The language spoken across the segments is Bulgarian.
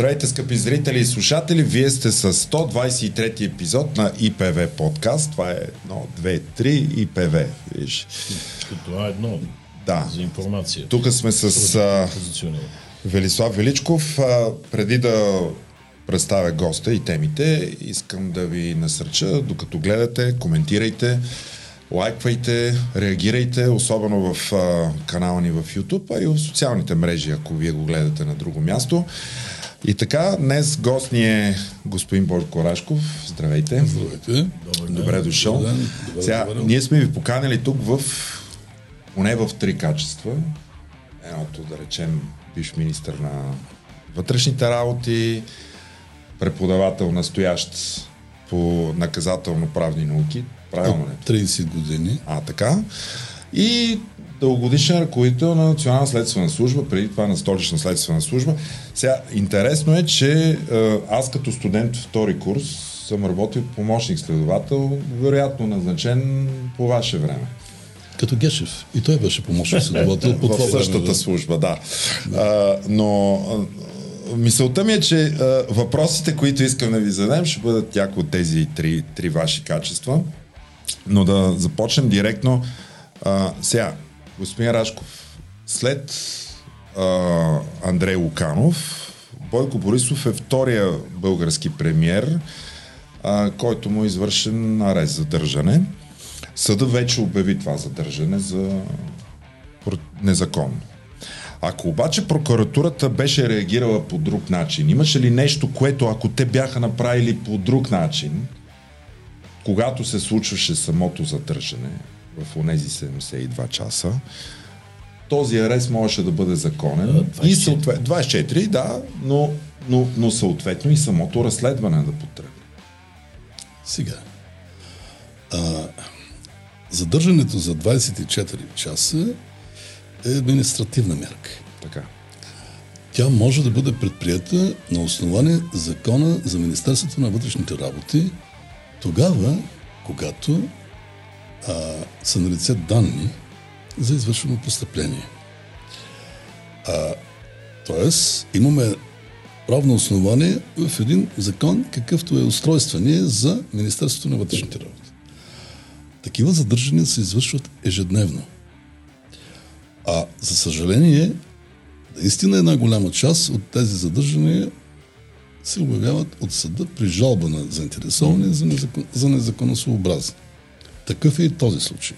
Здравейте, скъпи зрители и слушатели! Вие сте с 123 епизод на ИПВ подкаст. Това е 1, 2, 3 ИПВ. Виж. Това е едно Да. за информация. Тук сме с а. Велислав Величков. А, преди да представя госта и темите, искам да ви насърча, докато гледате, коментирайте, лайквайте, реагирайте, особено в а, канала ни в YouTube, а и в социалните мрежи, ако вие го гледате на друго място. И така, днес гост ни е господин Бойко Рашков. Здравейте. Здравейте. Добре дошъл. Добър ден. Добре, Сега, добре. ние сме ви поканили тук в поне в три качества. Едното, да речем, бивш министър на вътрешните работи, преподавател настоящ по наказателно-правни науки. Правилно ли? От 30 години. А, така. И дългогодишен ръководител на Национална следствена служба, преди това на столична следствена служба. Сега, интересно е, че е, аз като студент втори курс съм работил помощник следовател, вероятно назначен по ваше време. Като Гешев. И той беше помощник следовател по това в същата да. служба, да. А, но мисълта ми е, че а, въпросите, които искам да ви зададем, ще бъдат някои от тези три, три ваши качества. Но да започнем директно. А, сега, господин Рашков, след а, Андрей Луканов, Бойко Борисов е втория български премьер, а, който му е извършен арест задържане. Съда вече обяви това задържане за незаконно. Ако обаче прокуратурата беше реагирала по друг начин, имаше ли нещо, което ако те бяха направили по друг начин, когато се случваше самото задържане в онези 72 часа, този арест можеше да бъде законен. Да, и 24. съответно, 24, да, но, но, но съответно и самото разследване да потребне. Сега. А, задържането за 24 часа е административна мерка. Така. Тя може да бъде предприята на основание закона за Министерството на вътрешните работи, тогава, когато а, са налице данни за извършено престъпление. А, тоест, имаме правно основание в един закон, какъвто е устройствение за Министерството на вътрешните работи. Такива задържания се извършват ежедневно. А за съжаление, наистина една голяма част от тези задържания се обявяват от съда при жалба на заинтересовани за, незакон, за незаконосъобразни. Такъв е и този случай.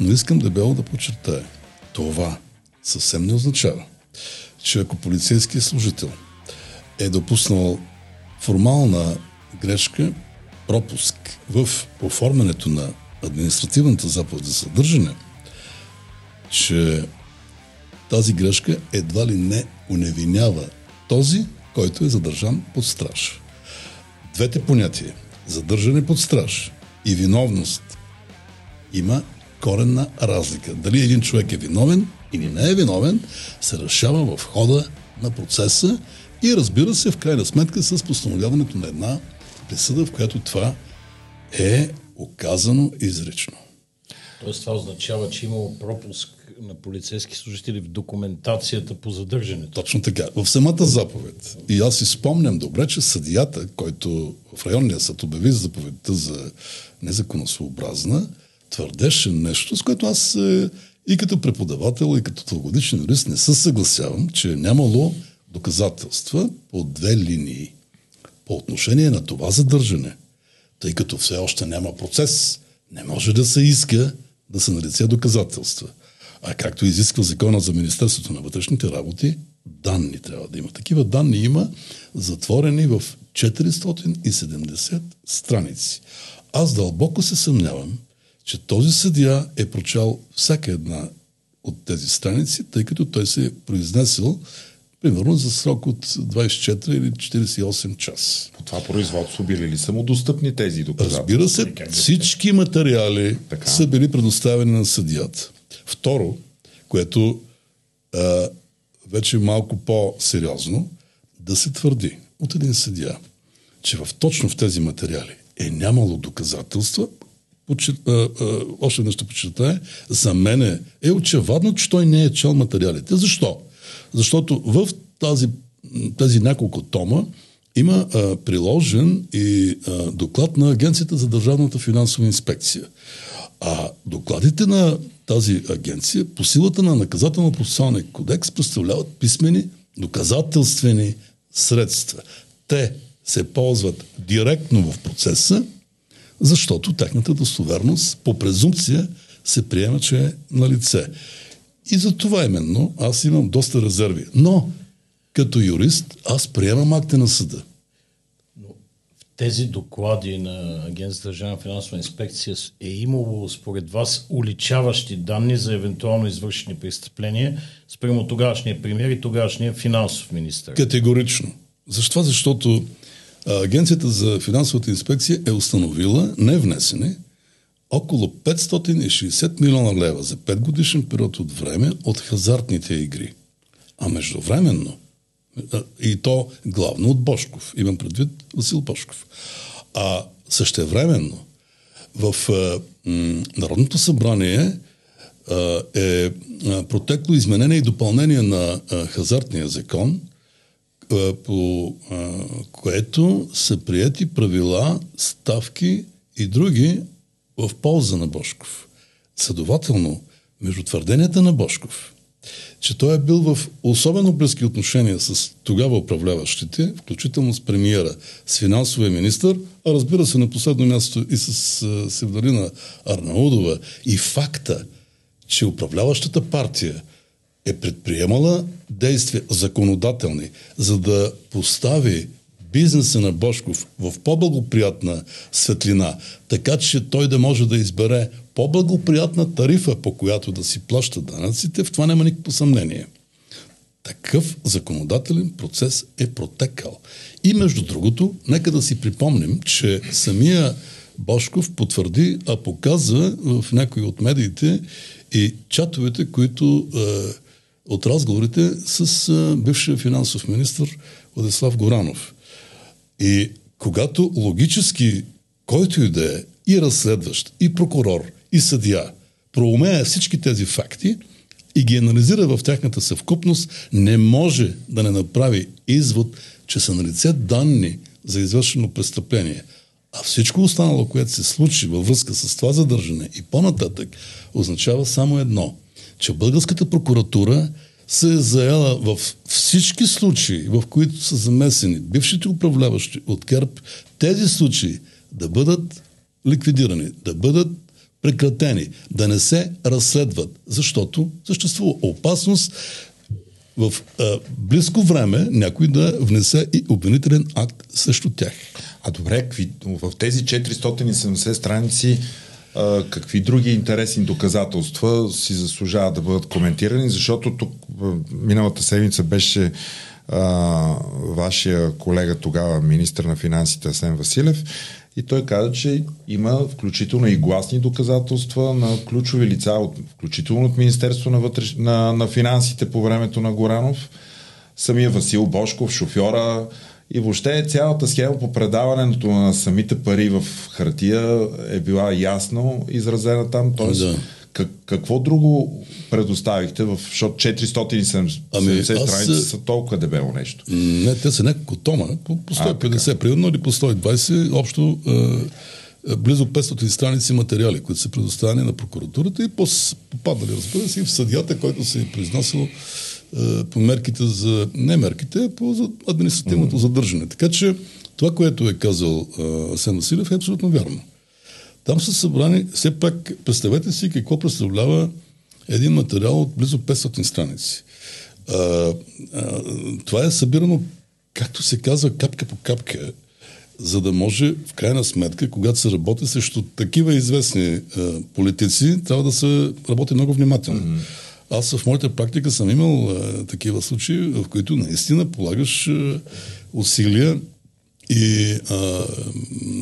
Но искам дебело да подчертая. Това съвсем не означава, че ако полицейският служител е допуснал формална грешка, пропуск в оформянето на административната заповед за съдържане, че тази грешка едва ли не уневинява този, който е задържан под страж. Двете понятия задържане под страж и виновност има коренна разлика. Дали един човек е виновен или не е виновен, се решава в хода на процеса и разбира се, в крайна сметка, с постановяването на една присъда, в която това е оказано изрично. Тоест това означава, че е имало пропуск на полицейски служители в документацията по задържането. Точно така. В самата заповед. И аз си спомням добре, че съдията, който в районния съд обяви заповедта за незаконосъобразна, твърдеше нещо, с което аз е, и като преподавател, и като дългогодишен юрист не се съгласявам, че е нямало доказателства по две линии. По отношение на това задържане, тъй като все още няма процес, не може да се иска да се налице доказателства. А както изисква закона за Министерството на вътрешните работи, данни трябва да има. Такива данни има затворени в 470 страници. Аз дълбоко се съмнявам, че този съдия е прочел всяка една от тези страници, тъй като той се е произнесъл примерно за срок от 24 или 48 часа. По това производство били ли са му достъпни тези доказателства? Разбира се, всички материали Така. са били предоставени на съдията. Второ, което а, вече е малко по-сериозно, да се твърди от един съдия, че в, точно в тези материали е нямало доказателства, подчер... а, а, още нещо подчертая, за мен е очевадно, че той не е чел материалите. Защо? Защото в тази тези няколко тома има а, приложен и а, доклад на Агенцията за държавната финансова инспекция. А докладите на тази агенция по силата на наказателно-процесуалния кодекс представляват писмени доказателствени средства. Те се ползват директно в процеса, защото техната достоверност по презумпция се приема, че е на лице. И за това именно аз имам доста резерви. Но като юрист аз приемам акта на съда. Но в тези доклади на Агенцията държавна финансова инспекция е имало според вас уличаващи данни за евентуално извършени престъпления спрямо тогашния премьер и тогашния финансов министр? Категорично. Защо? Защото Агенцията за финансовата инспекция е установила невнесени около 560 милиона лева за 5 годишен период от време от хазартните игри. А междувременно, и то главно от Бошков, имам предвид Васил Бошков, а същевременно в Народното събрание е протекло изменение и допълнение на хазартния закон, по което са прияти правила, ставки и други в полза на Бошков. Следователно, между твърденията на Бошков, че той е бил в особено близки отношения с тогава управляващите, включително с премиера, с финансовия министр, а разбира се на последно място и с Севдалина Арнаудова и факта, че управляващата партия е предприемала действия законодателни, за да постави бизнеса на Бошков в по-благоприятна светлина, така че той да може да избере по-благоприятна тарифа, по която да си плаща данъците, в това няма никакво съмнение. Такъв законодателен процес е протекал. И между другото, нека да си припомним, че самия Бошков потвърди, а показва в някои от медиите и чатовете, които е, от разговорите с е, бившия финансов министр Владислав Горанов. И когато логически който и да е и разследващ, и прокурор, и съдия проумее всички тези факти и ги анализира в тяхната съвкупност, не може да не направи извод, че са налице данни за извършено престъпление. А всичко останало, което се случи във връзка с това задържане и по-нататък, означава само едно, че българската прокуратура се е заела в всички случаи, в които са замесени бившите управляващи от ГЕРБ, тези случаи да бъдат ликвидирани, да бъдат прекратени, да не се разследват, защото съществува опасност в а, близко време някой да внесе и обвинителен акт срещу тях. А добре, в тези 470 страници какви други интересни доказателства си заслужават да бъдат коментирани, защото тук миналата седмица беше а, вашия колега тогава, министр на финансите Асен Василев, и той каза, че има включително и гласни доказателства на ключови лица, от, включително от Министерство на, вътреш... на, на финансите по времето на Горанов, самия Васил Бошков, шофьора, и въобще цялата схема по предаването на самите пари в хартия е била ясно изразена там. Тоест, да. как, какво друго предоставихте, в, защото 470 ами, страници аз... са толкова дебело нещо? Не, те са няколко тома, по, по 150 а, примерно или по 120, общо е, близо 500 страници материали, които са предоставени на прокуратурата и попаднали, разбира се, и в съдията, който се е произносил е, по мерките за, не мерките, а по за административното mm-hmm. задържане. Така че това, което е казал е, Асен Василев е абсолютно вярно. Там са събрани, все пак, представете си какво представлява един материал от близо 500 страници. А, а, това е събирано, както се казва, капка по капка, за да може, в крайна сметка, когато се работи срещу такива известни а, политици, трябва да се работи много внимателно. Mm-hmm. Аз в моята практика съм имал а, такива случаи, в които наистина полагаш а, усилия и а,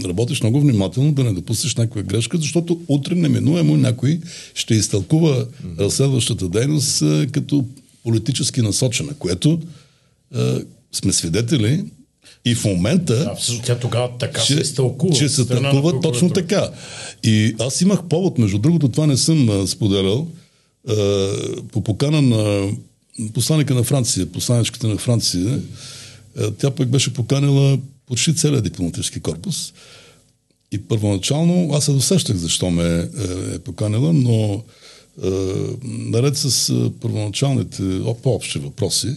работиш много внимателно да не допуснеш някаква грешка, защото утре неминуемо някой ще изтълкува mm-hmm. разследващата дейност а, като политически насочена, което а, сме свидетели и в момента... Всъщност тя тогава така че, се изтълкува. Че се тълкува точно така. И аз имах повод, между другото, това не съм а, споделял, по покана на посланника на Франция, посланичката на Франция, е, тя пък беше поканила почти целият дипломатически корпус. И първоначално аз се досещах защо ме е, е поканила, но е, наред с е, първоначалните по-общи въпроси, е,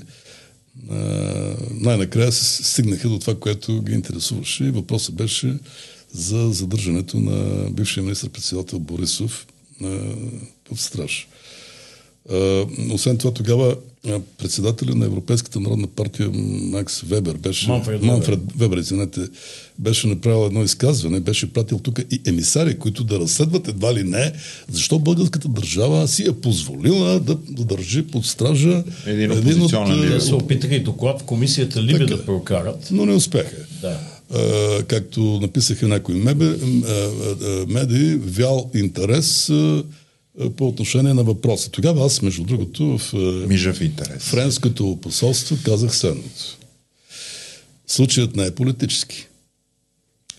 най-накрая се стигнаха до това, което ги интересуваше. И въпросът беше за задържането на бившия министр-председател Борисов е, под страж. Освен това, тогава председателя на Европейската народна партия Макс Вебер беше, Манфред, Манфред Вебер, извинете, беше направил едно изказване, беше пратил тук и емисари, които да разследват едва ли не, защо българската държава си е позволила да, да държи под стража един, един от... Те се опитаха и доклад в комисията Либе да прокарат. Но не успяха. Да. А, както написаха някои медии, вял интерес по отношение на въпроса. Тогава аз, между другото, в Мижав интерес. френското посолство казах следното. Случаят не е политически.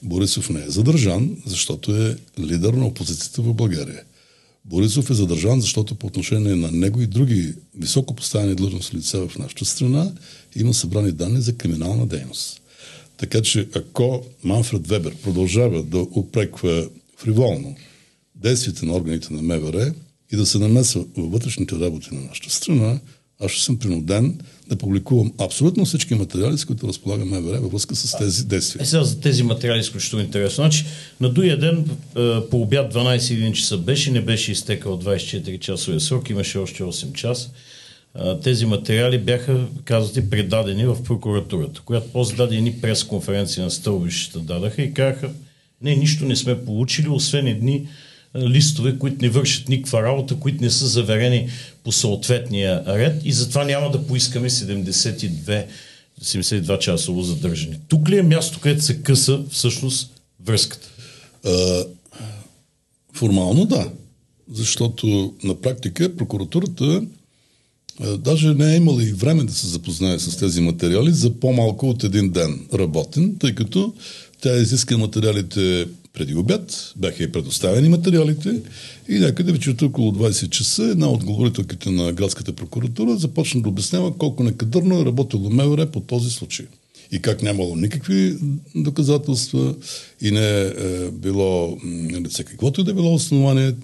Борисов не е задържан, защото е лидер на опозицията в България. Борисов е задържан, защото по отношение на него и други високо поставени длъжностни лица в нашата страна има събрани данни за криминална дейност. Така че ако Манфред Вебер продължава да упреква фриволно действията на органите на МВР и да се намесва във вътрешните работи на нашата страна, аз ще съм принуден да публикувам абсолютно всички материали, с които разполага МВР във връзка с тези действия. Е, сега за тези материали изключително интересно. Значи, на другия ден по обяд 12 часа беше, не беше изтекал 24 часовия срок, имаше още 8 часа. Тези материали бяха, казвате, предадени в прокуратурата, която после даде едни пресконференции на стълбищата дадаха и казаха, не, нищо не сме получили, освен едни листове, които не вършат никаква работа, които не са заверени по съответния ред и затова няма да поискаме 72, 72 часово задържане. Тук ли е място, където се къса всъщност връзката? А, формално да, защото на практика прокуратурата а, даже не е имала и време да се запознае с тези материали за по-малко от един ден работен, тъй като тя изиска материалите преди обяд, бяха и предоставени материалите и някъде вечерта около 20 часа една от говорителките на градската прокуратура започна да обяснява колко некадърно е работило МВР по този случай. И как нямало никакви доказателства и не е, е било не се каквото и да е било основание,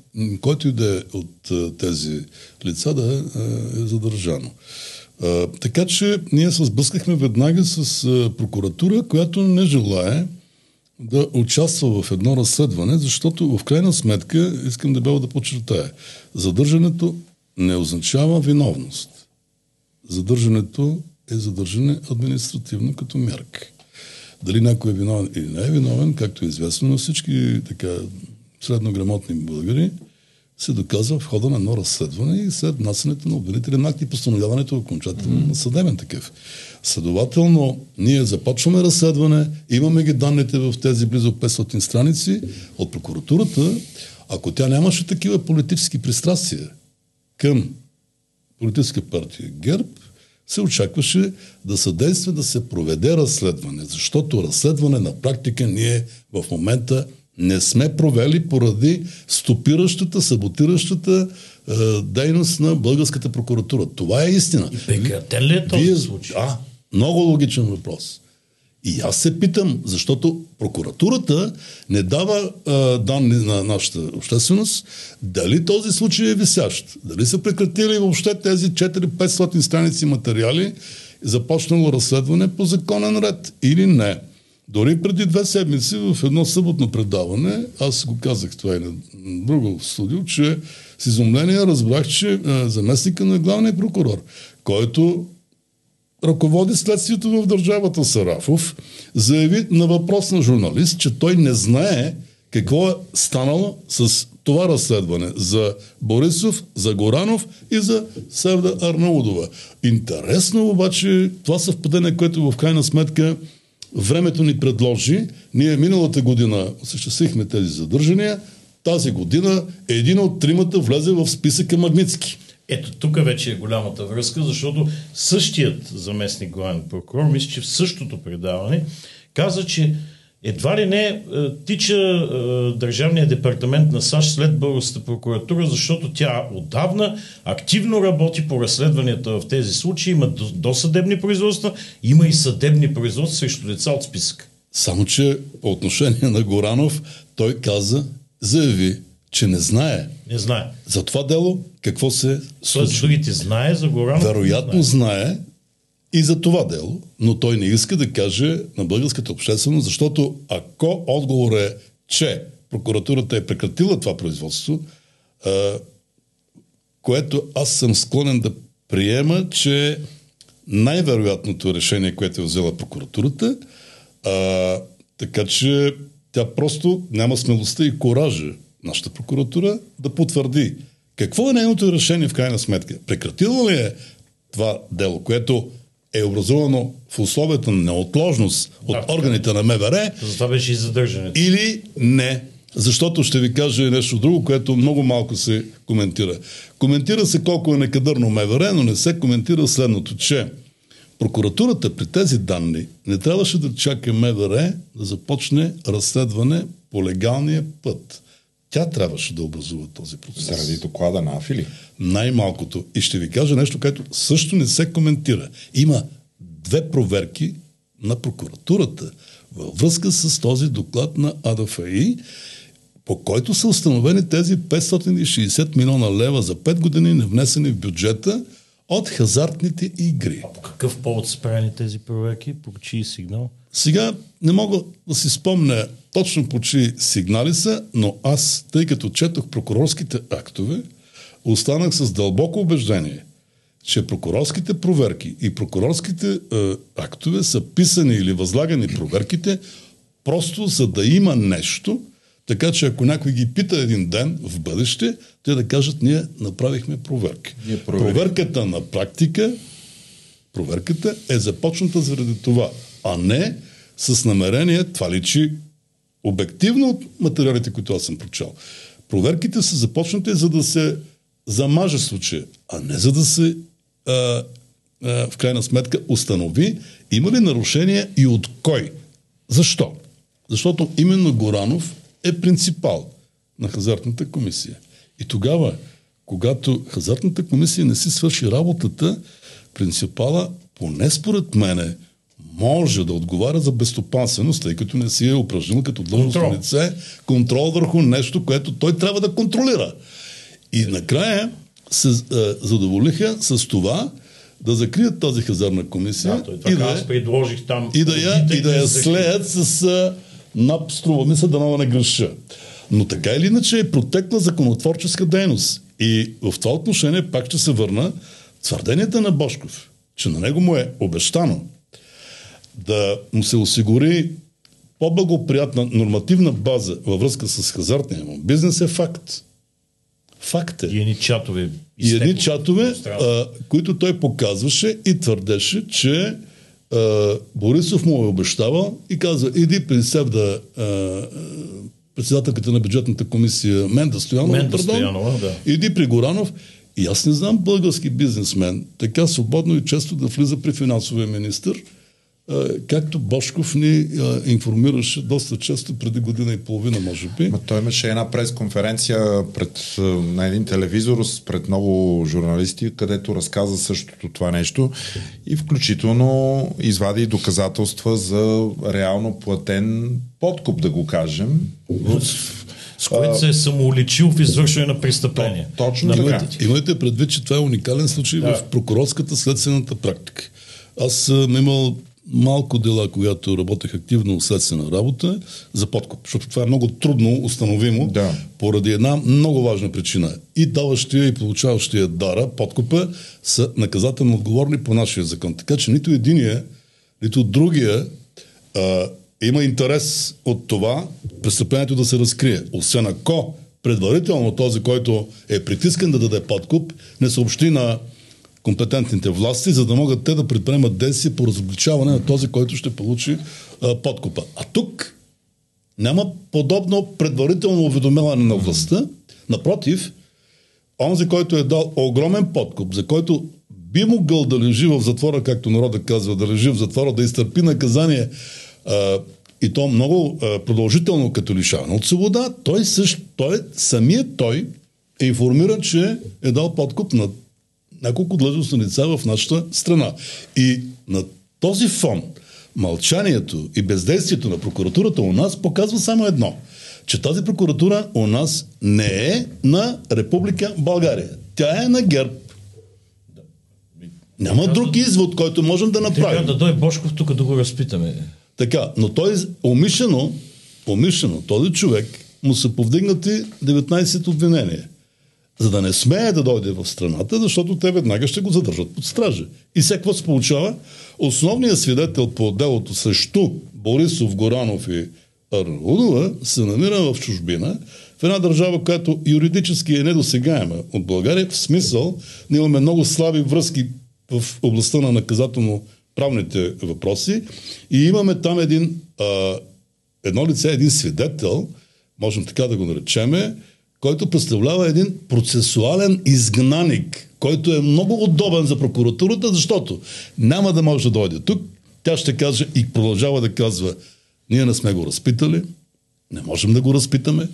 който и да е от е, тези лица да е, е задържано. Така че ние се сблъскахме веднага с прокуратура, която не желая да участва в едно разследване, защото в крайна сметка, искам дебело да подчертая, задържането не означава виновност. Задържането е задържане административно като мерка. Дали някой е виновен или не е виновен, както е известно на всички така среднограмотни българи, се доказва в хода на едно разследване и след внасянето на обвинителен акт и постановяването окончателно mm-hmm. на съдебен такъв. Следователно, ние започваме разследване, имаме ги данните в тези близо 500 страници от прокуратурата. Ако тя нямаше такива политически пристрастия към политическа партия ГЕРБ, се очакваше да съдейства да се проведе разследване, защото разследване на практика ние в момента не сме провели поради стопиращата, саботиращата е, дейност на българската прокуратура. Това е истина. Прекратен ли е този Вие... случай? А, много логичен въпрос. И аз се питам, защото прокуратурата не дава а, данни на нашата общественост, дали този случай е висящ, дали са прекратили въобще тези 4-500 страници материали, започнало разследване по законен ред или не. Дори преди две седмици в едно съботно предаване, аз го казах това и на друго студио, че с изумление разбрах, че а, заместника на главния прокурор, който ръководи следствието в държавата Сарафов, заяви на въпрос на журналист, че той не знае какво е станало с това разследване за Борисов, за Горанов и за Севда Арнаудова. Интересно обаче това съвпадение, което в крайна сметка времето ни предложи. Ние миналата година осъществихме тези задържания. Тази година един от тримата влезе в списъка Магницки. Ето тук вече е голямата връзка, защото същият заместник главен прокурор, мисля, че в същото предаване, каза, че едва ли не е, тича е, Държавния департамент на САЩ след българската прокуратура, защото тя отдавна активно работи по разследванията в тези случаи. Има досъдебни производства, има и съдебни производства срещу деца от списък. Само, че по отношение на Горанов, той каза, заяви, че не знае. Не знае. За това дело какво се случва. Тоест другите знае за Горанов? Вероятно знае. знае и за това дело, но той не иска да каже на българската общественост, защото ако отговор е, че прокуратурата е прекратила това производство, което аз съм склонен да приема, че най-вероятното решение, което е взела прокуратурата, а, така че тя просто няма смелостта и коража, нашата прокуратура, да потвърди какво е нейното решение в крайна сметка. Прекратила ли е това дело, което е образувано в условията на неотложност от да, органите на МВР. За това беше и задържането. Или не. Защото ще ви кажа и нещо друго, което много малко се коментира. Коментира се колко е некадърно МВР, но не се коментира следното, че прокуратурата при тези данни не трябваше да чака МВР да започне разследване по легалния път. Тя трябваше да образува този процес. Заради доклада на Афили? Най-малкото. И ще ви кажа нещо, което също не се коментира. Има две проверки на прокуратурата във връзка с този доклад на АДФИ, по който са установени тези 560 милиона лева за 5 години невнесени в бюджета от хазартните игри. А по какъв повод са правени тези проверки? По чий сигнал? Сега не мога да си спомня точно по чии сигнали са, но аз, тъй като четох прокурорските актове, останах с дълбоко убеждение, че прокурорските проверки и прокурорските е, актове са писани или възлагани проверките просто за да има нещо, така че ако някой ги пита един ден в бъдеще, те да кажат, ние направихме проверки. Ние Проверката на практика, проверката е започната заради това, а не с намерение, това личи обективно от материалите, които аз съм прочел. Проверките са започнати за да се замаже случая, а не за да се а, а, в крайна сметка установи има ли нарушение и от кой. Защо? Защото именно Горанов е принципал на хазартната комисия. И тогава, когато хазартната комисия не си свърши работата, принципала, поне според мене, може да отговаря за безстопанственост, тъй като не си е упражнил като длъжностно лице контрол върху нещо, което той трябва да контролира. И накрая се а, задоволиха с това да закрият тази хазарна комисия да, и, да, аз предложих там и да я, и да я слеят с а, НАП, струва ми се да не греша. Но така или иначе е протекла законотворческа дейност. И в това отношение пак ще се върна твърденията на Бошков, че на него му е обещано да му се осигури по-благоприятна нормативна база във връзка с хазартния му бизнес е факт. Факт е. И едни чатове. И едни чатове, а, които той показваше и твърдеше, че Борисов му е обещавал и каза, иди при да председателката на бюджетната комисия Менда Стоянова, Менда пардон, Стоянова да. иди при Горанов и аз не знам български бизнесмен така свободно и често да влиза при финансовия министр – както Бошков ни информираше доста често, преди година и половина, може би. Ма той имаше една пресконференция пред, на един телевизор пред много журналисти, където разказа същото това нещо и включително извади доказателства за реално платен подкуп, да го кажем. В, с което се е самоуличил в извършване на престъпление. Точно така. Имайте, имайте предвид, че това е уникален случай да. в прокурорската следствената практика. Аз съм имал малко дела, когато работех активно следствена работа, за подкуп. Защото това е много трудно установимо, да. поради една много важна причина. И даващия и получаващия дара, подкупа, са наказателно отговорни по нашия закон. Така че нито единия, нито другия а, има интерес от това престъплението да се разкрие. Освен ако предварително този, който е притискан да даде подкуп, не съобщи на компетентните власти, за да могат те да предприемат действия по разобличаване на този, който ще получи а, подкупа. А тук няма подобно предварително уведомяване на властта. Напротив, онзи, който е дал огромен подкуп, за който би могъл да лежи в затвора, както народа казва, да лежи в затвора, да изтърпи наказание а, и то много а, продължително като лишаване от свобода, той също, той, самият той е информиран, че е дал подкуп на няколко длъжностни лица в нашата страна. И на този фон мълчанието и бездействието на прокуратурата у нас показва само едно, че тази прокуратура у нас не е на Република България. Тя е на ГЕРБ. Няма друг извод, който можем да направим. Трябва да дойде Бошков тук да го разпитаме. Така, но той умишлено, умишлено, този човек му са повдигнати 19 обвинения. За да не смее да дойде в страната, защото те веднага ще го задържат под стража. И сега какво се получава? Основният свидетел по делото срещу Борисов, Горанов и Арнаудова се намира в чужбина, в една държава, която юридически е недосегаема от България, в смисъл, ние имаме много слаби връзки в областта на наказателно правните въпроси и имаме там един, а, едно лице, един свидетел, можем така да го наречеме, който представлява един процесуален изгнаник, който е много удобен за прокуратурата, защото няма да може да дойде тук. Тя ще каже и продължава да казва, ние не сме го разпитали, не можем да го разпитаме.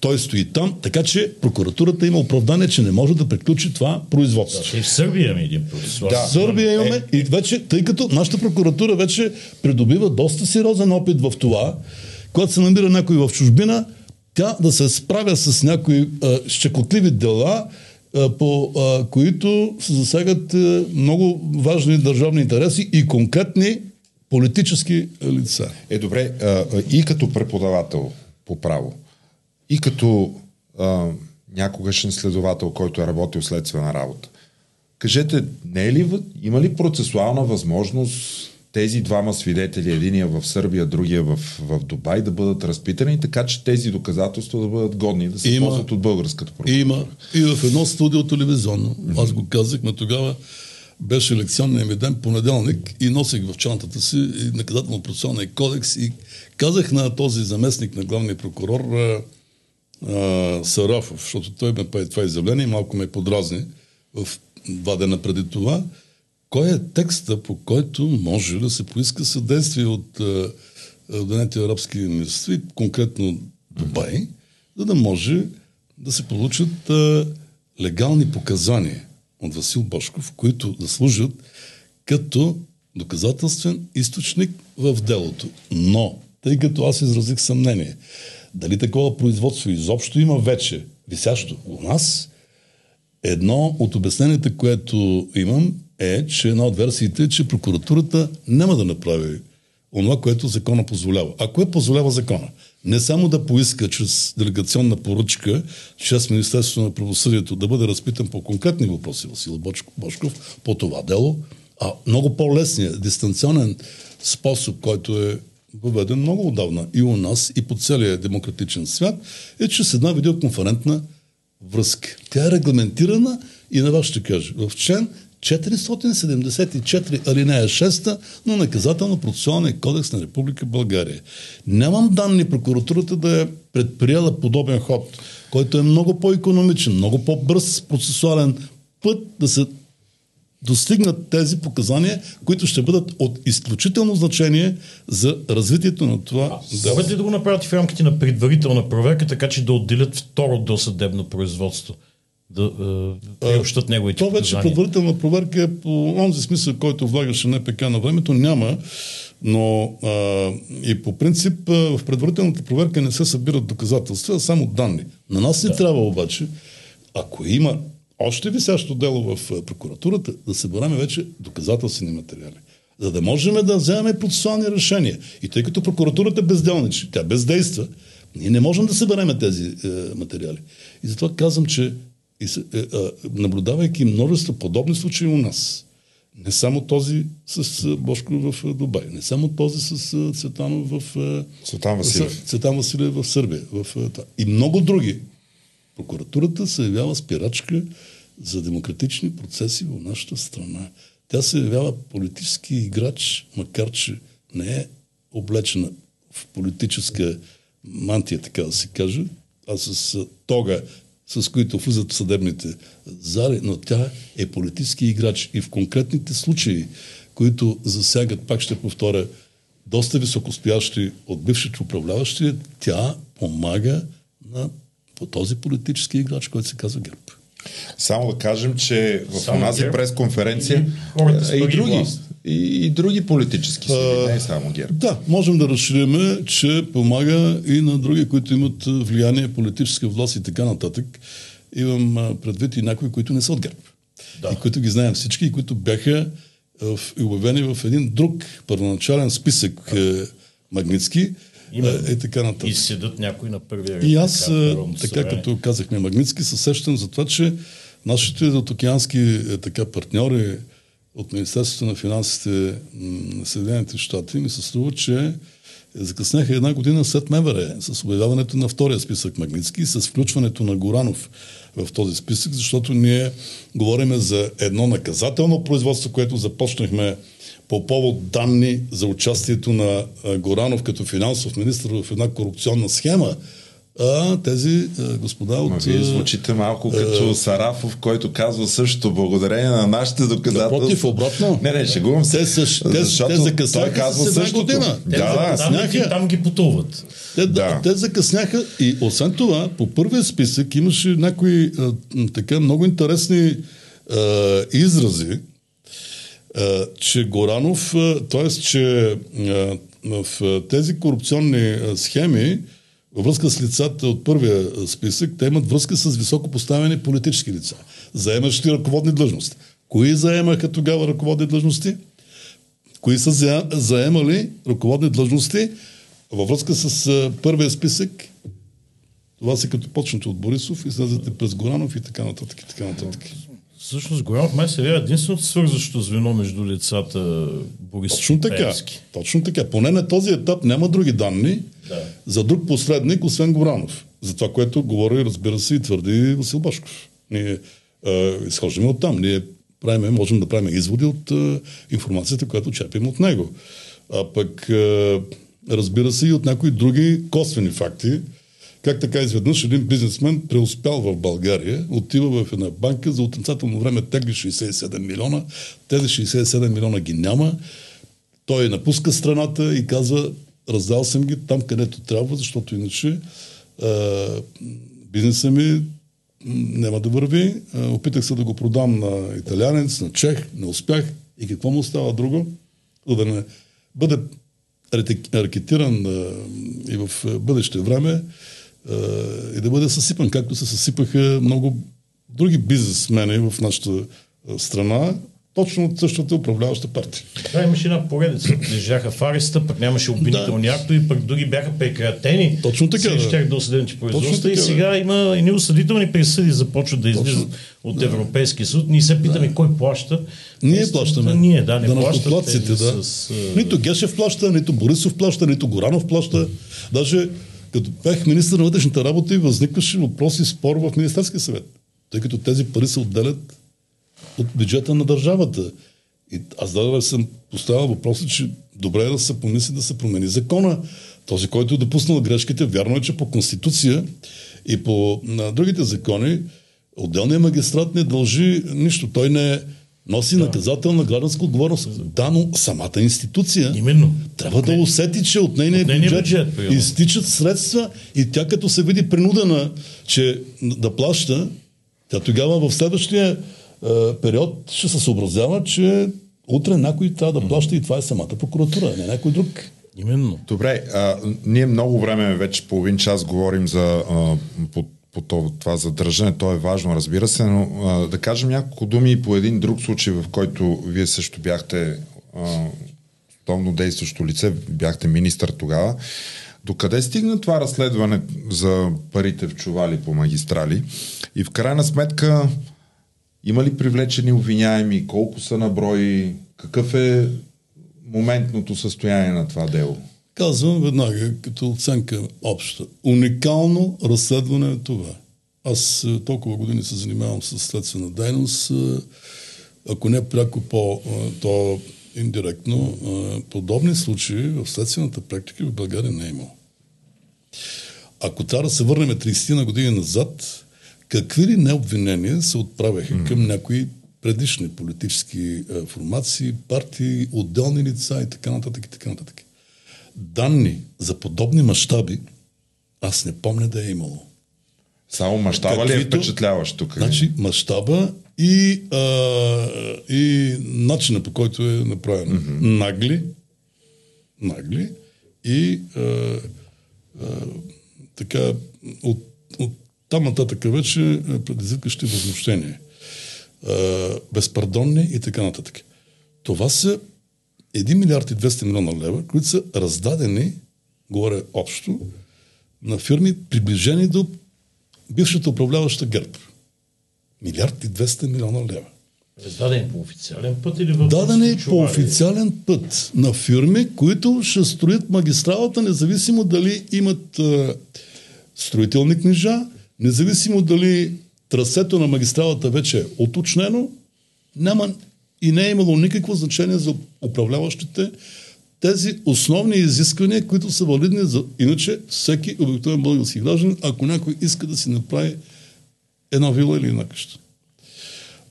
Той стои там, така че прокуратурата има оправдание, че не може да приключи това производство. Да, и в Сърбия имаме един процесуал. Да, в Сърбия имаме е... и вече, тъй като нашата прокуратура вече придобива доста сериозен опит в това, когато се намира някой в чужбина, тя да се справя с някои а, щекотливи дела, а, по а, които се засягат а, много важни държавни интереси и конкретни политически лица. Е, добре, а, и като преподавател по право, и като а, някогашен следовател, който е работил следствена работа, кажете, не е ли, има ли процесуална възможност тези двама свидетели, единия в Сърбия, другия в, в Дубай, да бъдат разпитани, така че тези доказателства да бъдат годни да се има, ползват от българската прокуратура. Има. И в едно студио телевизионно. Аз го казах, но тогава беше лекционния ми ден, понеделник, и носих в чантата си наказателно-процесуалния кодекс и казах на този заместник на главния прокурор а, а, Сарафов, защото той ме прави това изявление и малко ме подразни в два дена преди това, кой е текста, по който може да се поиска съдействие от Обединените арабски емирства конкретно Дубай, за да може да се получат а, легални показания от Васил Бошков, които да служат като доказателствен източник в делото. Но, тъй като аз изразих съмнение, дали такова производство изобщо има вече висящо у нас, едно от обясненията, което имам, е, че една от версиите е, че прокуратурата няма да направи онова, което закона позволява. А кое позволява закона? Не само да поиска чрез делегационна поръчка, чрез Министерството на правосъдието да бъде разпитан по конкретни въпроси Васил Бошков по това дело, а много по-лесният дистанционен способ, който е въведен много отдавна и у нас, и по целия демократичен свят, е чрез една видеоконферентна връзка. Тя е регламентирана и на вас ще кажа. В член 474 алинея 6 на наказателно-процесуалния кодекс на Република България. Нямам данни прокуратурата да е предприела подобен ход, който е много по-економичен, много по-бърз процесуален път да се достигнат тези показания, които ще бъдат от изключително значение за развитието на това дело. Могат да го направят в рамките на предварителна проверка, така че да отделят второ досъдебно производство? Да е, приобщат неговите Това вече предварителна проверка е по онзи смисъл, който влагаше НПК на времето, няма. Но а, и по принцип в предварителната проверка не се събират доказателства, а само данни. На нас не да. трябва обаче, ако има още висящо дело в прокуратурата, да събираме вече доказателствени материали. За да можем да вземем процесуални решения. И тъй като прокуратурата е безделничи, тя бездейства, ние не можем да съберем тези е, материали. И затова казвам, че и, е, е, наблюдавайки множество подобни случаи у нас, не само този с Бошко в Дубай, не само този с Цветанов в Цветан Василев, Цветан Василев в Сърбия, в, и много други. Прокуратурата се явява спирачка за демократични процеси в нашата страна. Тя се явява политически играч, макар че не е облечена в политическа мантия, така да се каже, а с тога с които влизат в съдебните зали, но тя е политически играч и в конкретните случаи, които засягат, пак ще повторя, доста високостоящи от бившите управляващи, тя помага на по този политически играч, който се казва ГЕРБ. Само да кажем, че в Само онази пресконференция с и, пари и други, власт. И, и други политически сили, не само ГЕРБ. Да, можем да разшириме, че помага и на други, които имат влияние, политическа власт и така нататък. Имам предвид и някои, които не са от ГЕРБ. Да. И които ги знаем всички, и които бяха в, обявени в един друг първоначален списък а, Магницки Именно. и така нататък. И седат някой на първия ред. И аз, така, Народното така събрание. като казахме Магницки, се сещам за това, че нашите океански е, така, партньори от Министерството на финансите на Съединените щати ми се струва, че закъсняха една година след МВР с обявяването на втория списък Магницки и с включването на Горанов в този списък, защото ние говорим за едно наказателно производство, което започнахме по повод данни за участието на Горанов като финансов министр в една корупционна схема, а тези а, господа Ма от... вие а, звучите малко като Сарафов, който казва също благодарение на нашите доказателства. Напротив, обратно. Не, не, шегувам се. Те, са, те, защото те закъсняха той казва с една същото. година. Те Да, да, там, закъсняха. там ги потуват. Те, Да. те закъсняха и освен това, по първия списък имаше някои а, така много интересни а, изрази, а, че Горанов, т.е. че а, в а, тези корупционни а, схеми, във връзка с лицата от първия списък, те имат връзка с високо поставени политически лица, заемащи ръководни длъжности. Кои заемаха тогава ръководни длъжности? Кои са за- заемали ръководни длъжности във връзка с първия списък? Това са като почнете от Борисов, излезете през Горанов и така нататък. И така нататък. Всъщност Горанов май се явява единственото свързващо звено между лицата Борис Точно така. Точно така. Поне на този етап няма други данни Да. за друг посредник, освен Горанов. За това, което говори, разбира се, и твърди Васил Башков. Ние е, изхождаме от там. Ние правиме, можем да правим изводи от е, информацията, която черпим от него. А пък, е, разбира се, и от някои други косвени факти. Как така изведнъж един бизнесмен преуспял в България, отива в една банка, за отрицателно време тегли 67 милиона, тези 67 милиона ги няма, той напуска страната и казва, раздал съм ги там, където трябва, защото иначе бизнеса ми няма да върви. Опитах се да го продам на италянец, на чех, не успях. И какво му остава друго? За да не бъде ракетиран и в бъдеще време и да бъде съсипан, както се съсипаха много други бизнесмени в нашата страна, точно от същата управляваща партия. Да, имаше една поредица. Лежаха в ареста, пък нямаше обвинителни актове, пък други бяха прекратени. Точно така, Срещу да. тях до осъдените производства. И да. сега има едни осъдителни присъди, започват да излизат от Европейския суд. Ние се питаме кой плаща. Ние плащаме. Ние, да, не плащат Данъкоплатците, тези да. с... а, Нито Гешев плаща, нито Борисов плаща, нито Горанов плаща. Даже като бях министър на вътрешните работи, възникваше въпрос и спор в Министерския съвет. Тъй като тези пари се отделят от бюджета на държавата. И аз даже съм поставил въпроса, че добре е да се помисли да се промени закона. Този, който е допуснал грешките, вярно е, че по Конституция и по на другите закони, отделният магистрат не дължи нищо. Той не носи наказателна гражданска отговорност. Да, но самата институция Именно. трябва да усети, че от нейния От нейния бюджет, бюджет, изтичат средства и тя като се види принудена, че да плаща, тя тогава в следващия е, период ще се съобразява, че утре някой трябва да плаща и това е самата прокуратура, не някой друг. Именно. Добре, а, ние много време, вече половин час говорим за а, по, по това, задържане. То е важно, разбира се, но а, да кажем няколко думи по един друг случай, в който вие също бяхте а, основно действащо лице, бяхте министър тогава. Докъде стигна това разследване за парите в чували по магистрали? И в крайна сметка, има ли привлечени обвиняеми? Колко са на брой? Какъв е моментното състояние на това дело? Казвам веднага, като оценка обща. Уникално разследване е това. Аз е, толкова години се занимавам с следствена дейност. е, Ако не пряко по, е, то индиректно, подобни случаи в следствената практика в България не е имало. Ако трябва да се върнем 30 на години назад, какви ли необвинения се отправяха mm. към някои предишни политически формации, партии, отделни лица и така нататък и така нататък. Данни за подобни мащаби, аз не помня да е имало. Само мащаба ли е Каквито- впечатляващ тук? Значи мащаба и, а, и начина по който е направено. Mm-hmm. Нагли, нагли и а, а, така от, от там нататък вече а, предизвикащи възмущение. А, безпардонни и така нататък. Това са 1 милиард и 200 милиона лева, които са раздадени, говоря общо, на фирми приближени до бившата управляваща ГЕРБ. Милиард и 200 милиона лева. Раздаден по официален път или в Дадени по чувари? официален път на фирми, които ще строят магистралата, независимо дали имат а, строителни книжа, независимо дали трасето на магистралата вече е уточнено, няма и не е имало никакво значение за управляващите тези основни изисквания, които са валидни за иначе всеки обикновен български граждан, ако някой иска да си направи една вила или една къща.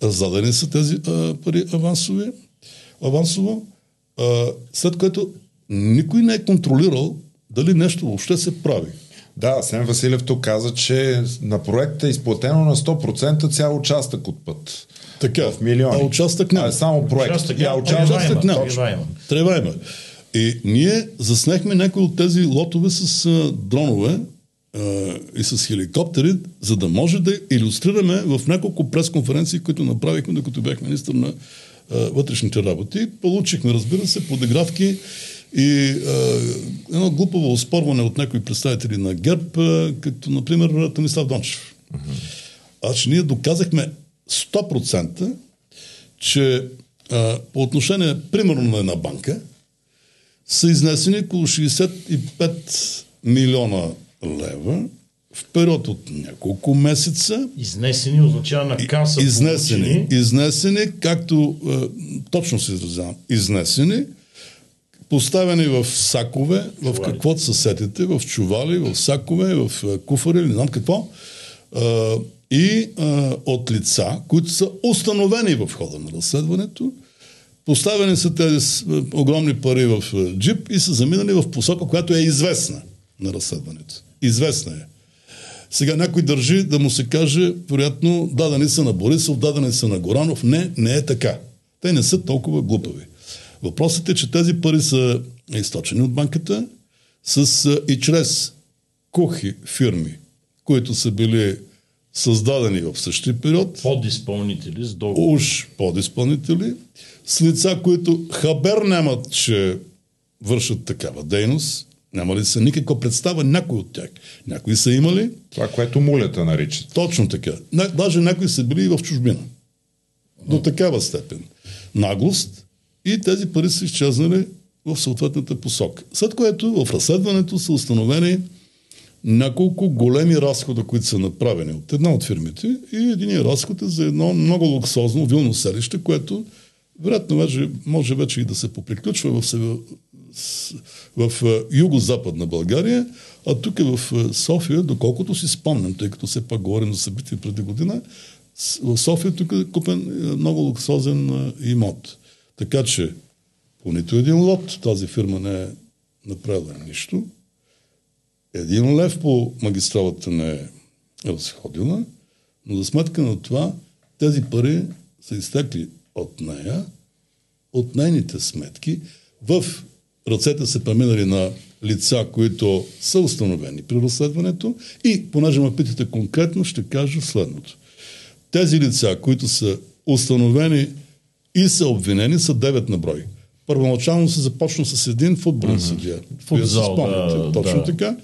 Раздадени са тези а, пари авансови, авансово, а, след което никой не е контролирал дали нещо въобще се прави. Да, Сен Василев тук каза, че на проекта е изплатено на 100% цял участък от път. Така, В милиони. а участък няма. А, само проект. Участък няма. участък Участък няма. Трева има. Трябва има. И ние заснехме някои от тези лотове с а, дронове а, и с хеликоптери, за да може да илюстрираме в няколко пресконференции, които направихме, докато бях министър на а, вътрешните работи. Получихме, разбира се, подигравки и а, едно глупаво оспорване от някои представители на ГЕРБ, а, като например Томислав Дончев. А че ние доказахме 100%, че а, по отношение, примерно на една банка, са изнесени около 65 милиона лева в период от няколко месеца. Изнесени означава на каса Изнесени, получени. изнесени, както е, точно се изразявам, изнесени, поставени в сакове, в Чували. каквото се сетите, в чували, в сакове, в куфари, не знам какво, е, и е, от лица, които са установени в хода на разследването, поставени са тези е, огромни пари в е, джип и са заминали в посока, която е известна на разследването. Известна е. Сега някой държи да му се каже, вероятно, дадени са на Борисов, дадени са на Горанов. Не, не е така. Те не са толкова глупави. Въпросът е, че тези пари са източени от банката с, а, и чрез кухи фирми, които са били създадени в същия период, Подизпълнители с договор. уж подизпълнители, с лица, които хабер нямат, че вършат такава дейност, няма ли са никаква представа някой от тях. Някои са имали, Това, което мулята наричат. точно така. Даже някои са били и в чужбина. До такава степен. Наглост и тези пари са изчезнали в съответната посока. След което в разследването са установени няколко големи разхода, които са направени от една от фирмите и един разход е за едно много луксозно вилно селище, което вероятно вече, може вече и да се поприключва в, север, в, в юго-западна България, а тук е в е, София, доколкото си спомням, тъй като все пак говорим за събития преди година, в София тук е купен е, много луксозен е, имот. Така че по нито един лот тази фирма не е направила нищо. Един лев по магистралата не е разходила, но за сметка на това тези пари са изтекли от нея, от нейните сметки, в ръцете са преминали на лица, които са установени при разследването и, понеже ме питате конкретно, ще кажа следното. Тези лица, които са установени и са обвинени, са 9 на брой. Първоначално се започна с един футболен съдия. Вие си Футзал, да, Точно да. така.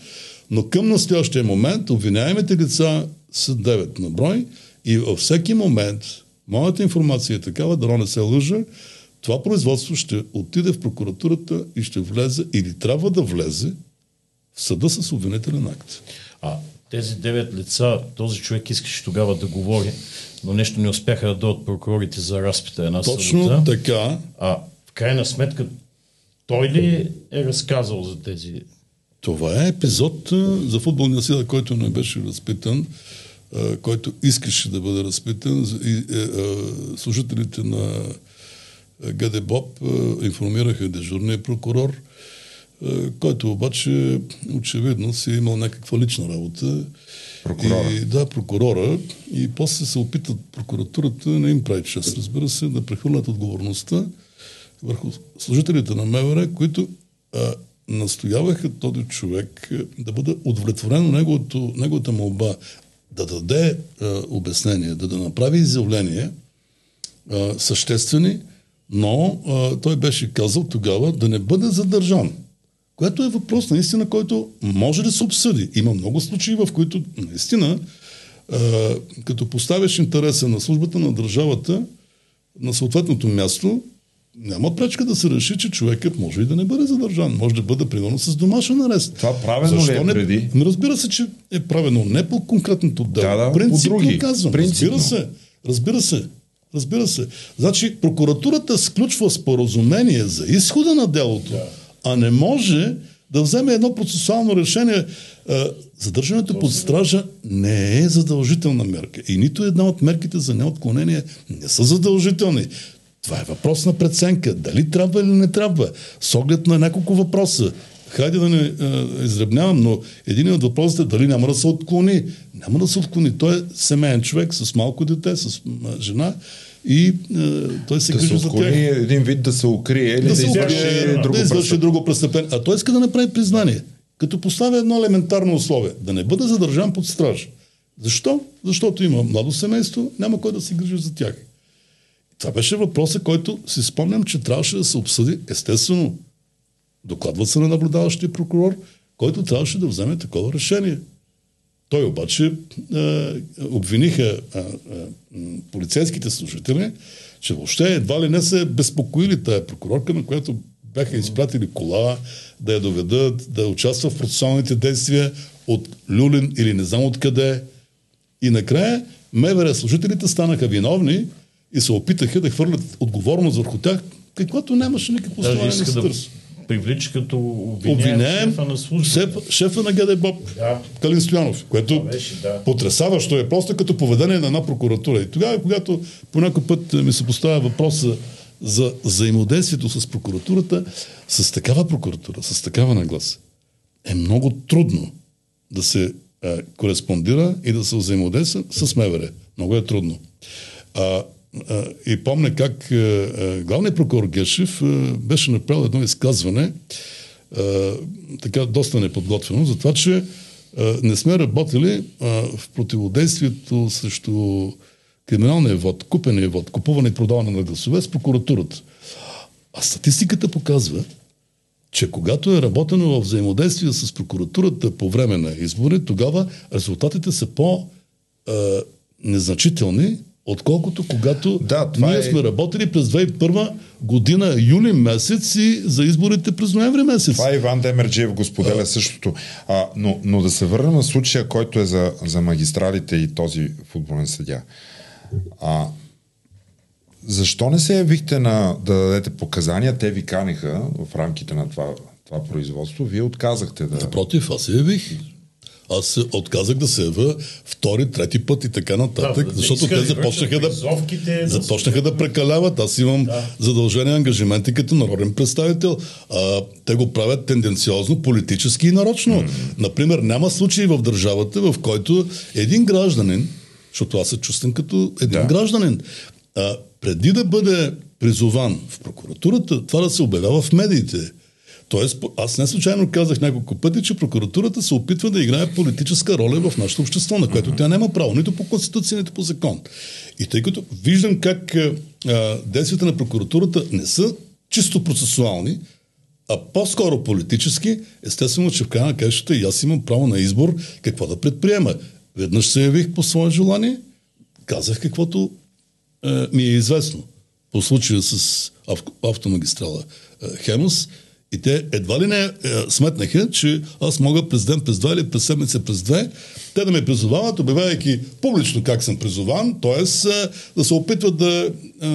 Но към настоящия момент обвиняемите лица са 9 на брой и във всеки момент, моята информация е такава, да не се лъжа, това производство ще отиде в прокуратурата и ще влезе или трябва да влезе в съда с обвинителен акт. А тези девет лица, този човек искаше тогава да говори, но нещо не успяха да дойдат прокурорите за разпита една Точно събота. така. А крайна сметка той ли е разказал за тези Това е епизод за футболния сила, който не беше разпитан, който искаше да бъде разпитан. И, е, а, служителите на ГД Боб информираха дежурния прокурор. който обаче очевидно си е имал някаква лична работа. Прокурора. И, да, прокурора. И после се опитат прокуратурата, не им прави чест, разбира се, да прехвърлят отговорността върху служителите на МВР, които а, настояваха този човек да бъде удовлетворено неговото, неговата молба да даде а, обяснение, да, да направи изявление а, съществени, но а, той беше казал тогава да не бъде задържан. Което е въпрос наистина, който може да се обсъди. Има много случаи, в които наистина, а, като поставяш интереса на службата на държавата на съответното място, няма пречка да се реши, че човекът може и да не бъде задържан. Може да бъде примерно с домашен арест. Това правено Защо ли е не... преди? Разбира се, че е правено не по конкретното дело. Да, да, Принципно по други. казвам. Принципно. Разбира се. Разбира се. Разбира се. Значи прокуратурата сключва споразумение за изхода на делото, да. а не може да вземе едно процесуално решение. Е, Задържането под стража не е задължителна мерка. И нито една от мерките за неотклонение не са задължителни. Това е въпрос на преценка. Дали трябва или не трябва. С оглед на няколко въпроса. Хайде да не е, изребнявам, но един от въпросите е дали няма да се отклони. Няма да се отклони. Той е семейен човек с малко дете, с жена и е, той се Да се грижи за тях един вид да се укрие или да, се извърши укрие, друго да извърши друго престъпление. А той иска да направи признание, като поставя едно елементарно условие. Да не бъде задържан под страж. Защо? Защото има младо семейство, няма кой да се грижи за тях. Това беше въпросът, който си спомням, че трябваше да се обсъди естествено. Докладва се на наблюдаващия прокурор, който трябваше да вземе такова решение. Той обаче е, обвиниха е, е, полицейските служители, че въобще едва ли не се безпокоили тая прокурорка, на която бяха изпратили кола, да я доведат, да участва в процесуалните действия от Люлин или не знам откъде. И накрая МВР служителите станаха виновни и се опитаха да хвърлят отговорност върху тях, каквото нямаше никакво основание да се да привлича като обвиняем шефа на службата. шеф, шефа на ГДБОП, Да. Калин Стоянов, което беше, да. потрясаващо е просто като поведение на една прокуратура. И тогава, когато по някой път ми се поставя въпроса за взаимодействието с прокуратурата, с такава прокуратура, с такава нагласа, е много трудно да се е, кореспондира и да се взаимодейства с МВР. Много е трудно. А, и помня как е, е, главният прокурор Гешев е, беше направил едно изказване, така доста неподготвено, за това, че не сме работили в противодействието срещу криминалния вод, купения вод, купуване и продаване на гласове с прокуратурата. А статистиката показва, че когато е работено в взаимодействие с прокуратурата по време на избори, тогава резултатите са по-незначителни, отколкото когато Да, ние е- сме работили през 2001 година, юли месец и за изборите през ноември месец. Това Иван Демерджиев го споделя същото. А, но, но да се върнем на случая, който е за, за магистралите и този футболен съдя. А, защо не се явихте на, да дадете показания? Те ви каниха в рамките на това, това производство. Вие отказахте да... Напротив, аз се явих. Аз се отказах да се ява втори, трети път и така нататък, Да, защото те започнаха да, започнаха да прекаляват. Аз имам Да. задължения ангажименти като народен представител. А, те го правят тенденциозно, политически и нарочно. Например, няма случаи в държавата, в който един гражданин, защото аз се чувствам като един Да. гражданин, а, преди да бъде призован в прокуратурата, това да се обявява в медиите. Тоест, аз не случайно казах няколко пъти, че прокуратурата се опитва да играе политическа роля в нашето общество, на което тя няма право, нито по конституция, нито по закон. И тъй като виждам как а, а, действията на прокуратурата не са чисто процесуални, а по-скоро политически, естествено, че в края на краищата и аз имам право на избор какво да предприема. Веднъж се явих по свое желание, казах каквото е, ми е известно по случая с ав- автомагистрала е, Хемус и те едва ли не е, сметнаха, че аз мога през ден, през два или през седмица, през две, те да ме призовават, обявявайки публично как съм призован, т.е. да се опитват да е,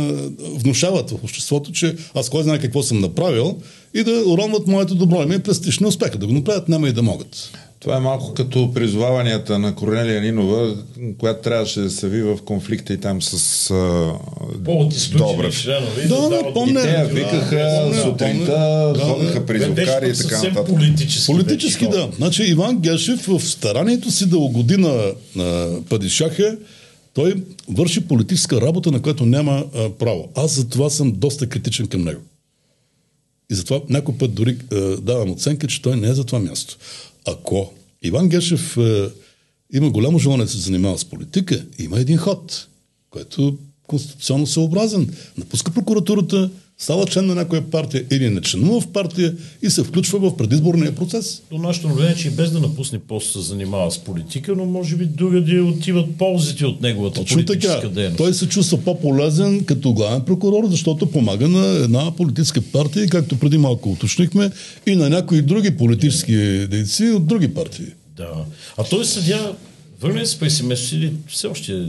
внушават в обществото, че аз кой знае какво съм направил и да уронват моето добро име и престиж. Успеха да го направят, няма и да могат. Това е малко като призоваванията на Корнелия Нинова, която трябваше да се ви в конфликта и там с uh, Добрев. Членове, да, да, не, помня. И те викаха да, сутринта, да, ходиха призовкари и така нататък. Политически, политически да. Значи Иван Гешев в старанието си да угоди на, на Падишаха, той върши политическа работа, на която няма а, право. Аз за това съм доста критичен към него. И затова някой път дори а, давам оценка, че той не е за това място. Ако Иван Гешев а, има голямо желание да се занимава с политика, има един ход, който конституционно съобразен. Напуска прокуратурата, става член на някоя партия или не членува в партия и се включва в предизборния процес. До нашето наблюдение, че и без да напусне пост се занимава с политика, но може би другаде отиват ползите от неговата Точно политическа така. дейност. Той се чувства по-полезен като главен прокурор, защото помага на една политическа партия, както преди малко уточнихме, и на някои други политически дейци от други партии. Да. А той съдя, върне се през семейство или все още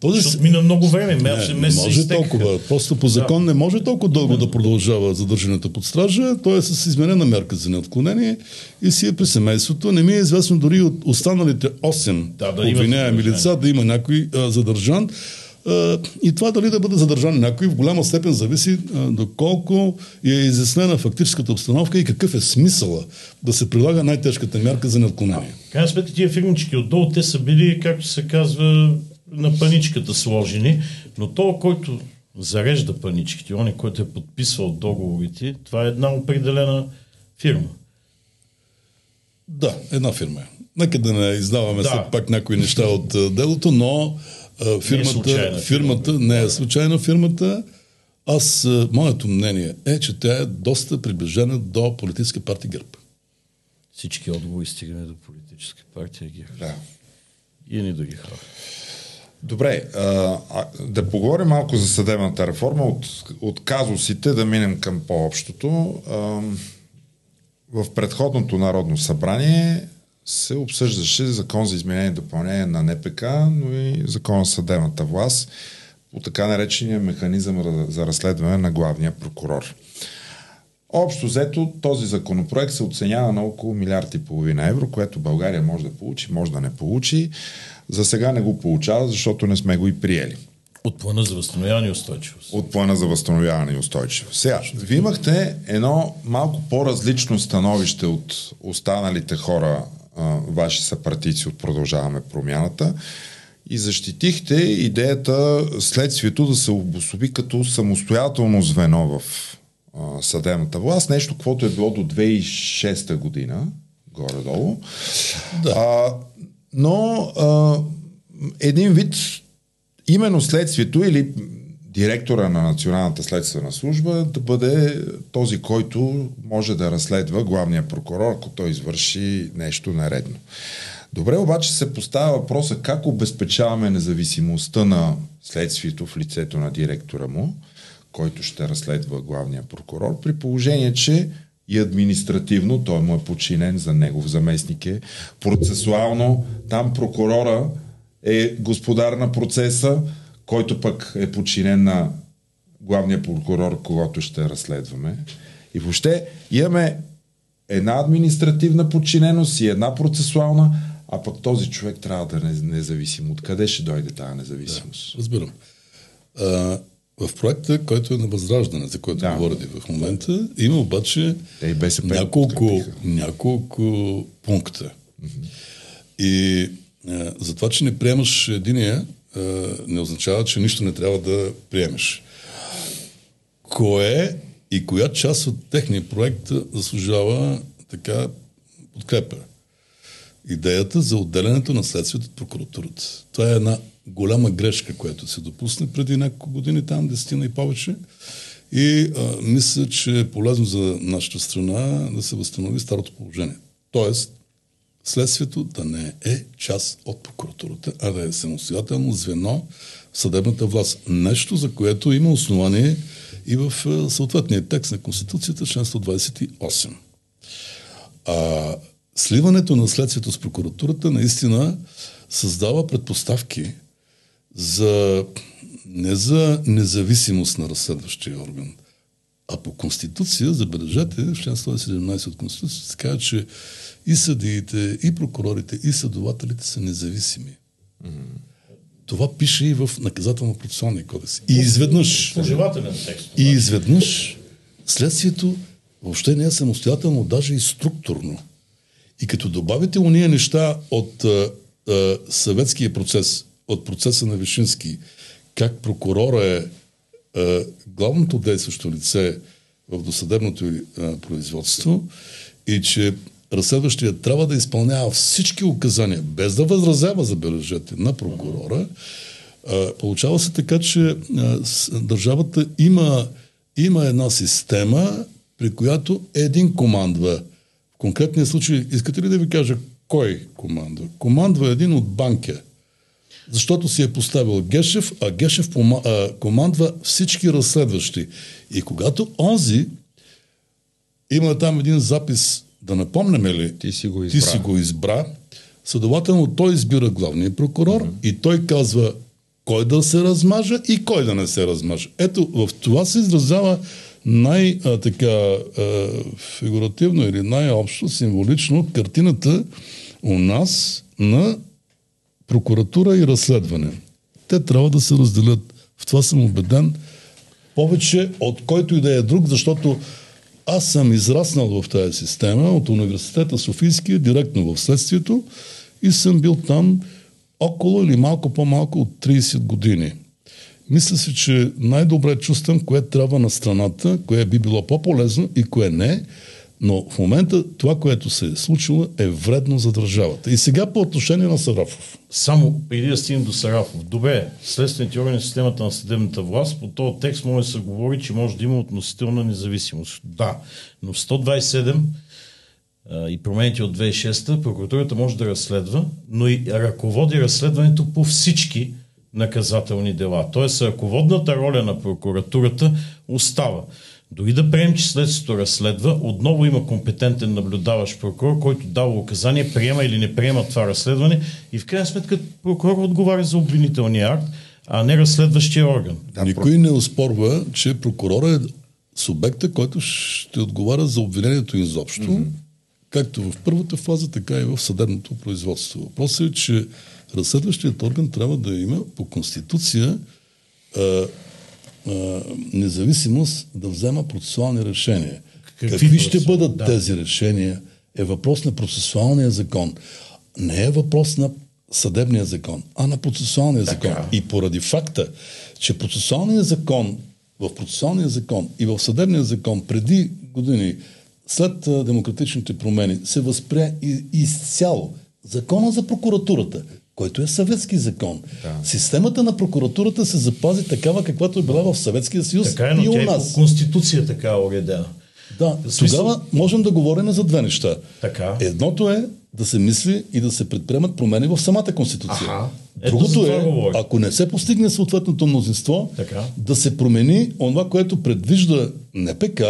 този... Защото мина много време, не, не може толкова. Просто по закон да. не може толкова дълго да, да продължава задържането под стража. Той е с изменена мерка за неотклонение и си е при семейството. Не ми е известно дори от останалите 8 да, да обвиняеми лица да има някой а, задържан. А, и това дали да бъде задържан някой в голяма степен зависи а, доколко е изяснена фактическата обстановка и какъв е смисъла да се прилага най-тежката мярка за неотклонение. Крайна сметка тия фирмички отдолу, те са били, както се казва, на паничката сложени, но то, който зарежда паничките, он който е подписвал договорите, това е една определена фирма. Да, една фирма е. Нека да не издаваме да. след пак някои неща от uh, делото, но uh, фирмата, не е фирмата не е случайна фирмата. Аз, uh, моето мнение е, че тя е доста приближена до политическа партия ГЕРБ. Всички отговори стигаме до политическа партия ГЕРБ. Да. И ни други хора. Добре, а, да поговорим малко за съдебната реформа, от, от казусите да минем към по-общото. А, в предходното Народно събрание се обсъждаше закон за изменение и допълнение на НПК, но и закон за съдебната власт по така наречения механизъм за разследване на главния прокурор. Общо взето този законопроект се оценява на около милиард и половина евро, което България може да получи, може да не получи. За сега не го получава, защото не сме го и приели. От плана за възстановяване и устойчивост. От плана за възстановяване и устойчивост. Сега, ви имахте едно малко по-различно становище от останалите хора, а, ваши съпартийци от Продължаваме промяната и защитихте идеята следствието да се обособи като самостоятелно звено в а, съдебната власт, нещо, което е било до 2006 година, горе-долу. Да. А, но а, един вид именно следствието или директора на Националната следствена служба да бъде този, който може да разследва главния прокурор, ако той извърши нещо наредно. Добре, обаче се поставя въпроса как обезпечаваме независимостта на следствието в лицето на директора му, който ще разследва главния прокурор, при положение, че и административно, той му е подчинен за негов заместник е. Процесуално, там прокурора е господар на процеса, който пък е подчинен на главния прокурор, когато ще разследваме. И въобще имаме една административна подчиненост и една процесуална, а пък този човек трябва да е независим. Откъде ще дойде тази независимост? Да, разбирам. В проекта, който е на възраждане, за който да. говорите в момента, има обаче Те няколко, няколко пункта. Mm-hmm. И а, за това, че не приемаш единия, а, не означава, че нищо не трябва да приемеш. Кое и коя част от техния проект заслужава така подкрепа? Идеята за отделянето на следствието от прокуратурата. Това е една голяма грешка, която се допусне преди няколко години, там десетина и повече. И а, мисля, че е полезно за нашата страна да се възстанови старото положение. Тоест, следствието да не е част от прокуратурата, а да е самостоятелно звено в съдебната власт. Нещо, за което има основание и в съответния текст на Конституцията, член 128. А, сливането на следствието с прокуратурата наистина създава предпоставки за не за независимост на разследващия орган, А по Конституция, забележете, в член 117 от Конституцията се казва, че и съдиите, и прокурорите, и следователите са независими. Mm-hmm. Това пише и в наказателно-процесуалния кодекс. И изведнъж... Пожелателен текст. И изведнъж следствието въобще не е самостоятелно, даже и структурно. И като добавите уния неща от а, а, съветския процес, от процеса на Вишински, как прокурора е а, главното действащо лице в досъдебното а, производство и че разследващия трябва да изпълнява всички указания, без да възразява, забележете, на прокурора, а, получава се така, че а, с, държавата има, има една система, при която един командва. В конкретния случай, искате ли да ви кажа кой командва? Командва един от банка. Защото си е поставил Гешев, а Гешев командва всички разследващи. И когато онзи има там един запис, да напомняме ли? Ти си го избра. Ти си го избра. Следователно той избира главния прокурор mm-hmm. и той казва кой да се размажа и кой да не се размажа. Ето, в това се изразява най-така фигуративно или най-общо, символично картината у нас на прокуратура и разследване. Те трябва да се разделят. В това съм убеден повече от който и да е друг, защото аз съм израснал в тази система от университета Софийския, директно в следствието и съм бил там около или малко по-малко от 30 години. Мисля си, че най-добре чувствам кое трябва на страната, кое би било по-полезно и кое не, но в момента това, което се е случило, е вредно за държавата. И сега по отношение на Сарафов. Само преди да стигнем до Сарафов. Добре, следствените органи в системата на съдебната власт, по този текст може да се говори, че може да има относителна независимост. Да, но в 127 и промените от 2006 прокуратурата може да разследва, но и ръководи разследването по всички наказателни дела. Тоест, ръководната роля на прокуратурата остава. Дори да приемем, че следствието разследва, отново има компетентен наблюдаващ прокурор, който дава указание, приема или не приема това разследване и в крайна сметка прокурор отговаря за обвинителния акт, а не разследващия орган. Да, Никой не оспорва, че прокурор е субекта, който ще отговаря за обвинението изобщо, mm-hmm. както в първата фаза, така и в съдебното производство. Въпросът е, че разследващият орган трябва да има по конституция а, независимост да взема процесуални решения. Какви, Какви ще бъдат да. тези решения е въпрос на процесуалния закон. Не е въпрос на съдебния закон, а на процесуалния така. закон. И поради факта, че процесуалния закон, в процесуалния закон и в съдебния закон преди години, след демократичните промени, се възпря изцяло закона за прокуратурата, който е съветски закон. Да. Системата на прокуратурата се запази такава, каквато е била в Съветския съюз така е, но и у е нас. По Конституция така е уредена. Да, смисъл... тогава можем да говорим за две неща. Така. Едното е да се мисли и да се предприемат промени в самата Конституция. Аха. Другото е, ако не се постигне съответното мнозинство, така. да се промени това, което предвижда НПК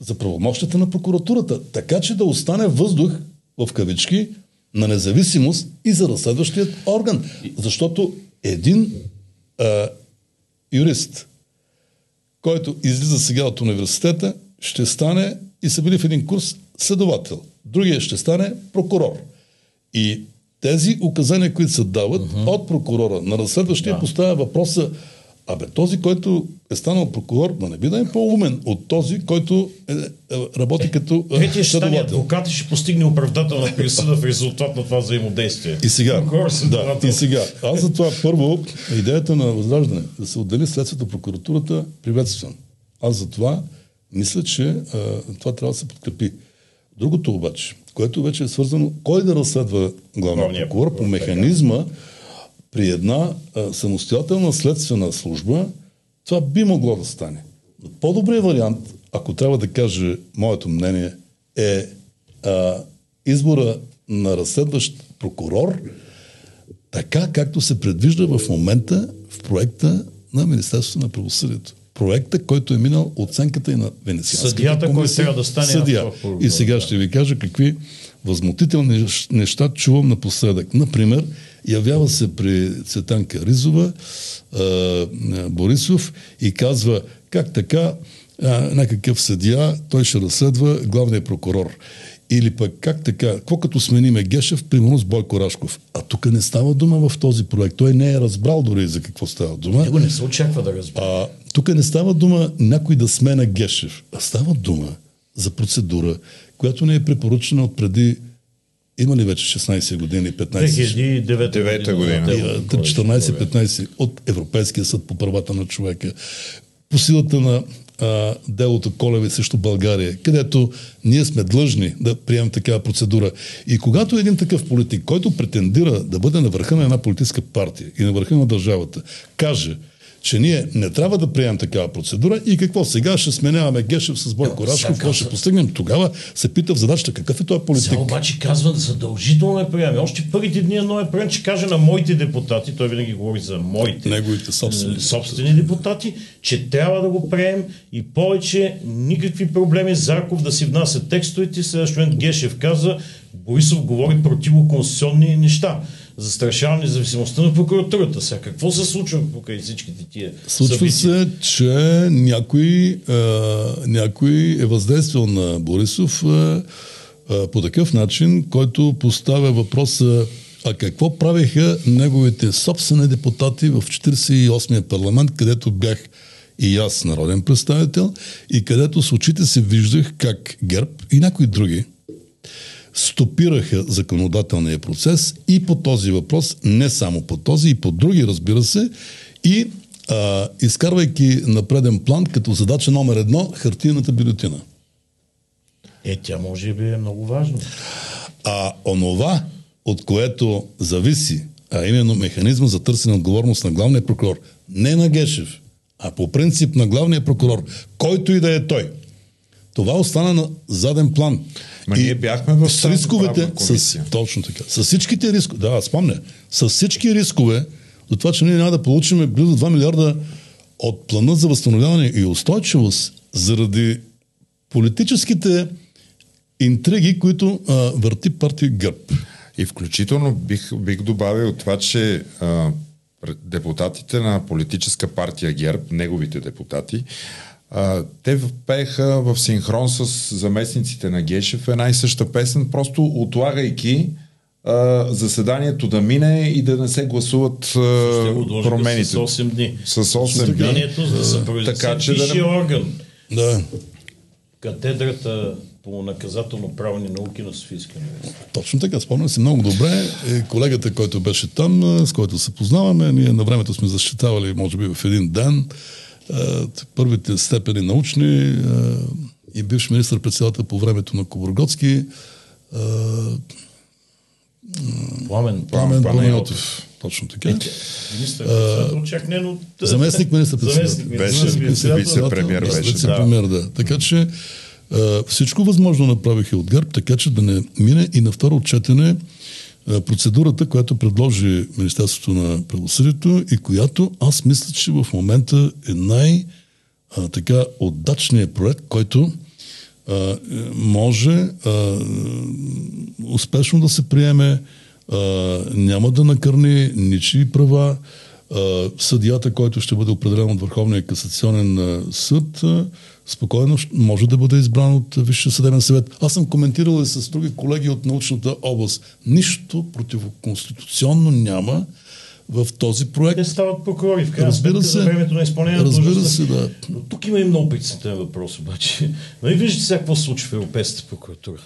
за правомощите на прокуратурата. Така че да остане въздух, в кавички, на независимост и за разследващият орган. Защото един а, юрист, който излиза сега от университета, ще стане и са били в един курс следовател. Другия ще стане прокурор. И тези указания, които се дават uh-huh. от прокурора на разследващия, да. поставя въпроса Абе, този, който е станал прокурор, да не би да е по-умен от този, който е, е, работи е, като е, Третия ще стане адвокат и ще постигне оправдателна присъда в резултат на това взаимодействие. И сега, да, и сега, аз за това първо, идеята на възраждане, да се отдели следствието прокуратурата, приветствам. Аз за това мисля, че а, това трябва да се подкрепи. Другото обаче, което вече е свързано, кой да разследва главния прокурор по механизма, при една а, самостоятелна следствена служба това би могло да стане. Но по-добрият вариант, ако трябва да кажа моето мнение, е а, избора на разследващ прокурор, така както се предвижда в момента в проекта на Министерството на правосъдието. Проекта, който е минал оценката и на Венецианската Съдията, който трябва да стане съдия. И сега ще ви кажа какви възмутителни неща чувам напоследък. Например, явява се при Цветанка Ризова, Борисов и казва как така някакъв съдия, той ще разследва главния прокурор. Или пък как така, какво като смениме Гешев, примерно с Бойко Рашков. А тук не става дума в този проект. Той не е разбрал дори за какво става дума. Него не се очаква да разбира. Тук не става дума някой да смена Гешев, а става дума за процедура, която не е препоръчена от преди има ли вече 16 години, 15? 2009 година. 14-15 от Европейския съд по правата на човека. По силата на а, делото Колеви срещу България, където ние сме длъжни да приемем такава процедура. И когато един такъв политик, който претендира да бъде на върха на една политическа партия и на върха на държавата, каже, че ние не трябва да приемем такава процедура и какво сега ще сменяваме Гешев с Бойко Рашков, какво ще постигнем тогава, се пита в задачата какъв е този политик. Сега обаче казва да задължително е приеме. Още първите дни едно е прием, че каже на моите депутати, той винаги говори за моите Неговите собствени. собствени депутати, че трябва да го приемем и повече никакви проблеми Зарков да си внася текстовете. Следващия момент Гешев каза, Борисов говори противоконституционни неща застрашава независимостта на прокуратурата. Сега какво се случва покрай всичките тия Случва събития? се, че някой, а, някой е въздействал на Борисов а, а, по такъв начин, който поставя въпроса а какво правиха неговите собствени депутати в 48-я парламент, където бях и аз народен представител и където с очите си виждах как ГЕРБ и някои други стопираха законодателния процес и по този въпрос, не само по този, и по други, разбира се, и а, изкарвайки на преден план като задача номер едно хартийната бюлетина. Е, тя може би е много важно. А онова, от което зависи, а именно механизма за търсене отговорност на главния прокурор, не на Гешев, а по принцип на главния прокурор, който и да е той, това остана на заден план. Ма ние бяхме в с рисковете, с, точно така, с всичките рискове, да, спомня, с всички рискове, за това, че ние няма да получим близо 2 милиарда от плана за възстановяване и устойчивост заради политическите интриги, които а, върти партия ГЕРБ. И включително бих, бих добавил това, че а, депутатите на политическа партия ГЕРБ, неговите депутати, а, те пееха в синхрон с заместниците на Гешев една и съща песен, просто отлагайки а, заседанието да мине и да не се гласуват а, промените. с 8 дни. С 8 дни. За да се произнесе Така че да не- орган. Да, Катедрата по наказателно-правни науки на Софийския университет. точно така, спомням си много добре. Е, колегата, който беше там, а, с който се познаваме, ние на времето сме защитавали, може би в един ден, първите степени научни а, и бивш министър-председател по времето на Кобургоцки, а, Пламен. Пламен Пламен. Точно така. Заместник министър-председател. Беше вице-премиер беше, да. Така че всичко възможно направиха от ГЕРБ, така че да не мине и на второ четене а, процедурата, която предложи Министерството на правосъдието и която аз мисля, че в момента е най- а, така отдачният проект, който а, е, може а, успешно да се приеме, а, няма да накърни ничии права. А, съдията, който ще бъде определен от Върховния касационен съд, а, спокойно може да бъде избран от Висшия съдебен съвет. Аз съм коментирал и с други колеги от научната област. Нищо противоконституционно няма в този проект. Те стават прокурори в крайна Разбира се. за времето на изпълнение на Разбира длъжността. се, да. Но тук има и много притеснителен въпрос обаче. Нали виждате сега какво се случва в Европейската прокуратура?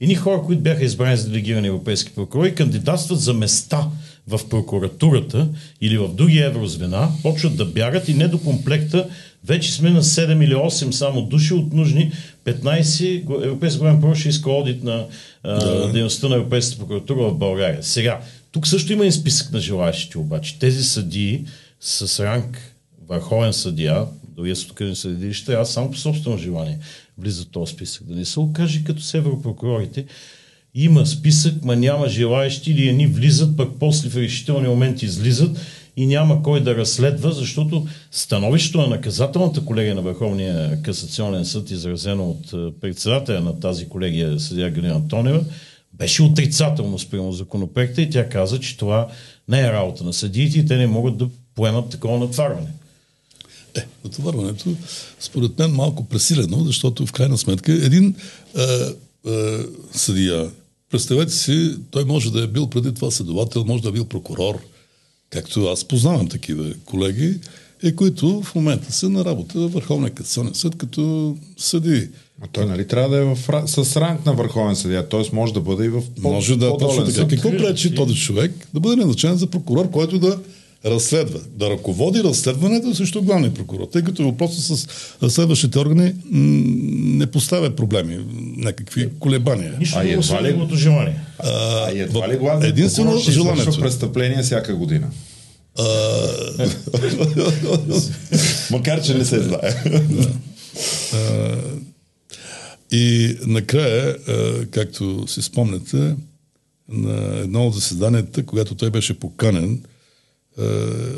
Едни хора, които бяха избрани за делегирани европейски прокурори, кандидатстват за места в прокуратурата или в други еврозвена, почват да бягат и не до комплекта вече сме на 7 или 8 само души от нужни 15. Го- Европейски главен прокурор ще иска одит на а, дейността на Европейската прокуратура в България. Сега, тук също има и списък на желаящите обаче. Тези съдии с ранг върховен съдия, дори са тук съдилища, аз само по собствено желание влиза в този списък. Да не се окаже като с европрокурорите, има списък, ма няма желаящи или едни влизат, пък после в решителни моменти излизат и няма кой да разследва, защото становището на наказателната колегия на Върховния касационен съд, изразено от е, председателя на тази колегия, съдия Галина Тонева, беше отрицателно спрямо законопроекта и тя каза, че това не е работа на съдиите и те не могат да поемат такова натварване. Е, натоварването, според мен, малко пресилено, защото в крайна сметка един е, е, съдия, представете си, той може да е бил преди това следовател, може да е бил прокурор, както аз познавам такива колеги, и които в момента са на работа в Върховния касационен съд като съди. А той нали трябва да е в, с ранг на върховен съдия, т.е. може да бъде и в по, Може да, точно така. Какво пречи този човек да бъде назначен за прокурор, който да разследва, да ръководи разследването срещу главния прокурор, тъй като въпросът с разследващите органи не поставя проблеми, някакви колебания. Нищо а едва ли желание. А, а едва ли главният единствено прокурор ще желанието. престъпление всяка година? А... Макар, че не се знае. И накрая, както си спомняте, на едно от заседанията, когато той беше поканен,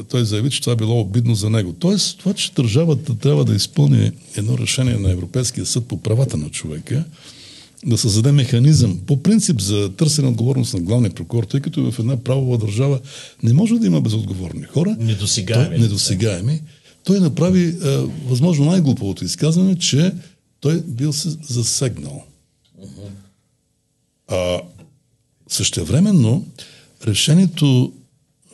той заяви, че това било обидно за него. Тоест, това, че държавата трябва да изпълни едно решение на Европейския съд по правата на човека, да създаде механизъм по принцип за търсене отговорност на главния прокурор, тъй като в една правова държава не може да има безотговорни хора. Недосегаеми. Той, недосегаеми. Той направи е, възможно най-глуповото изказване, че той бил се засегнал. Uh-huh. А, същевременно решението а,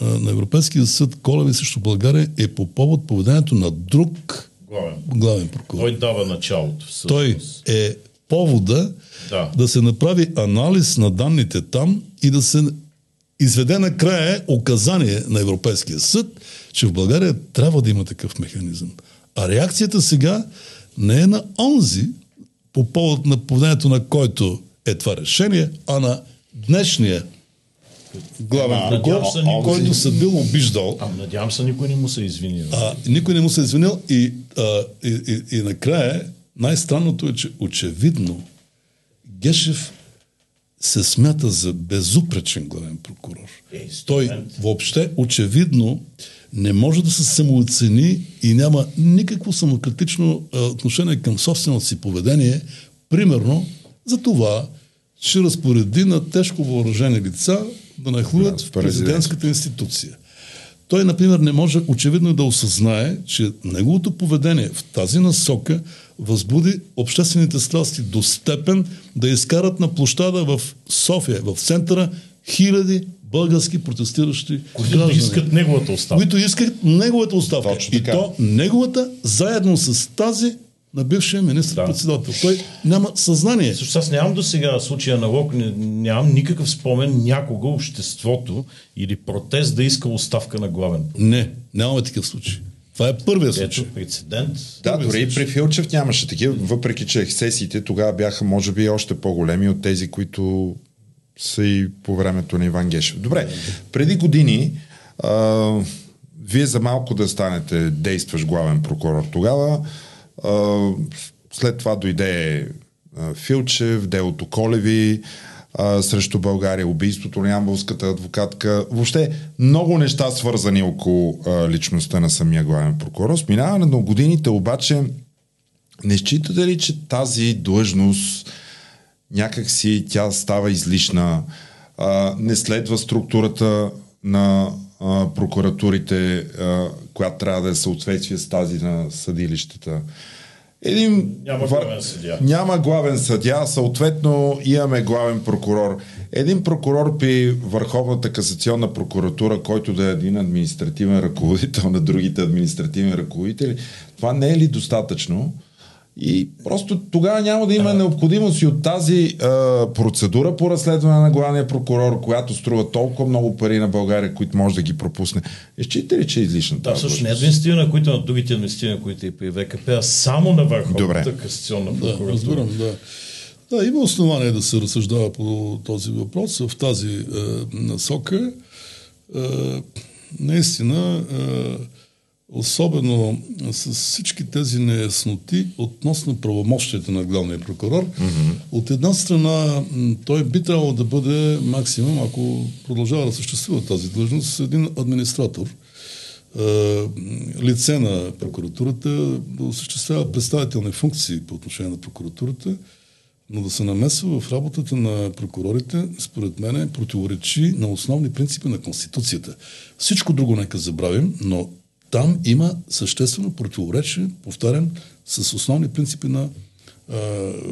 на Европейския съд Колеви срещу България е по повод поведението на друг главен, главен прокурор. Той дава началото. Всъщност. Той е повода да. да се направи анализ на данните там и да се изведе накрая указание на Европейския съд, че в България трябва да има такъв механизъм. А реакцията сега не е на онзи, по повод на поведението на който е това решение, а на днешния главен прокурор, който се бил обиждал. А, надявам се, никой не му се е извинил. А, никой не му се е извинил и, а, и, и, и накрая най-странното е, че очевидно Гешев се смята за безупречен главен прокурор. Е, Той въобще очевидно не може да се самооцени и няма никакво самокритично а, отношение към собственото си поведение, примерно за това, че разпореди на тежко въоръжени лица да нахлуят в президентската институция. Той, например, не може очевидно да осъзнае, че неговото поведение в тази насока възбуди обществените страсти до степен да изкарат на площада в София, в центъра, хиляди български протестиращи които граждани, искат неговата оставка. Които искат неговата оставка. И то неговата заедно с тази на бившия министр-председател. Да. Той няма съзнание. Също аз нямам до сега случая на Лок, нямам никакъв спомен някога обществото или протест да иска оставка на главен. Не, нямаме такъв случай. Това е първият случай. Ето прецедент. Да, дори и при Филчев нямаше такива, въпреки че ексесиите тогава бяха, може би, още по-големи от тези, които са и по времето на Иван Гешев. Добре, преди години а, вие за малко да станете действащ главен прокурор тогава, след това дойде Филчев, делото Колеви, а, срещу България, убийството на ямбулската адвокатка. Въобще много неща свързани около а, личността на самия главен прокурор. С минаване на годините обаче не считате ли, че тази длъжност някак си тя става излишна, а, не следва структурата на а, прокуратурите, а, която трябва да е съответствие с тази на съдилищата. Един няма главен съдя. Няма главен съдя, съответно имаме главен прокурор. Един прокурор при Върховната касационна прокуратура, който да е един административен ръководител на другите административни ръководители, това не е ли достатъчно? И просто тогава няма да има необходимост и от тази а, процедура по разследване на главния прокурор, която струва толкова много пари на България, които може да ги пропусне. Изчите ли, че е излишна Да, също не е административна, които на другите административни, които и при ВКП, а само на Върховната касационна прокуратура. Да, разбирам, да. Да, има основание да се разсъждава по този въпрос в тази е, насока. Е, наистина, е, особено с всички тези неясноти относно правомощията на главния прокурор. Mm-hmm. От една страна, той би трябвало да бъде максимум, ако продължава да съществува тази длъжност, един администратор, лице на прокуратурата, да осъществява представителни функции по отношение на прокуратурата, но да се намесва в работата на прокурорите, според мен, противоречи на основни принципи на Конституцията. Всичко друго нека забравим, но там има съществено противоречие, повтарям, с основни принципи на а,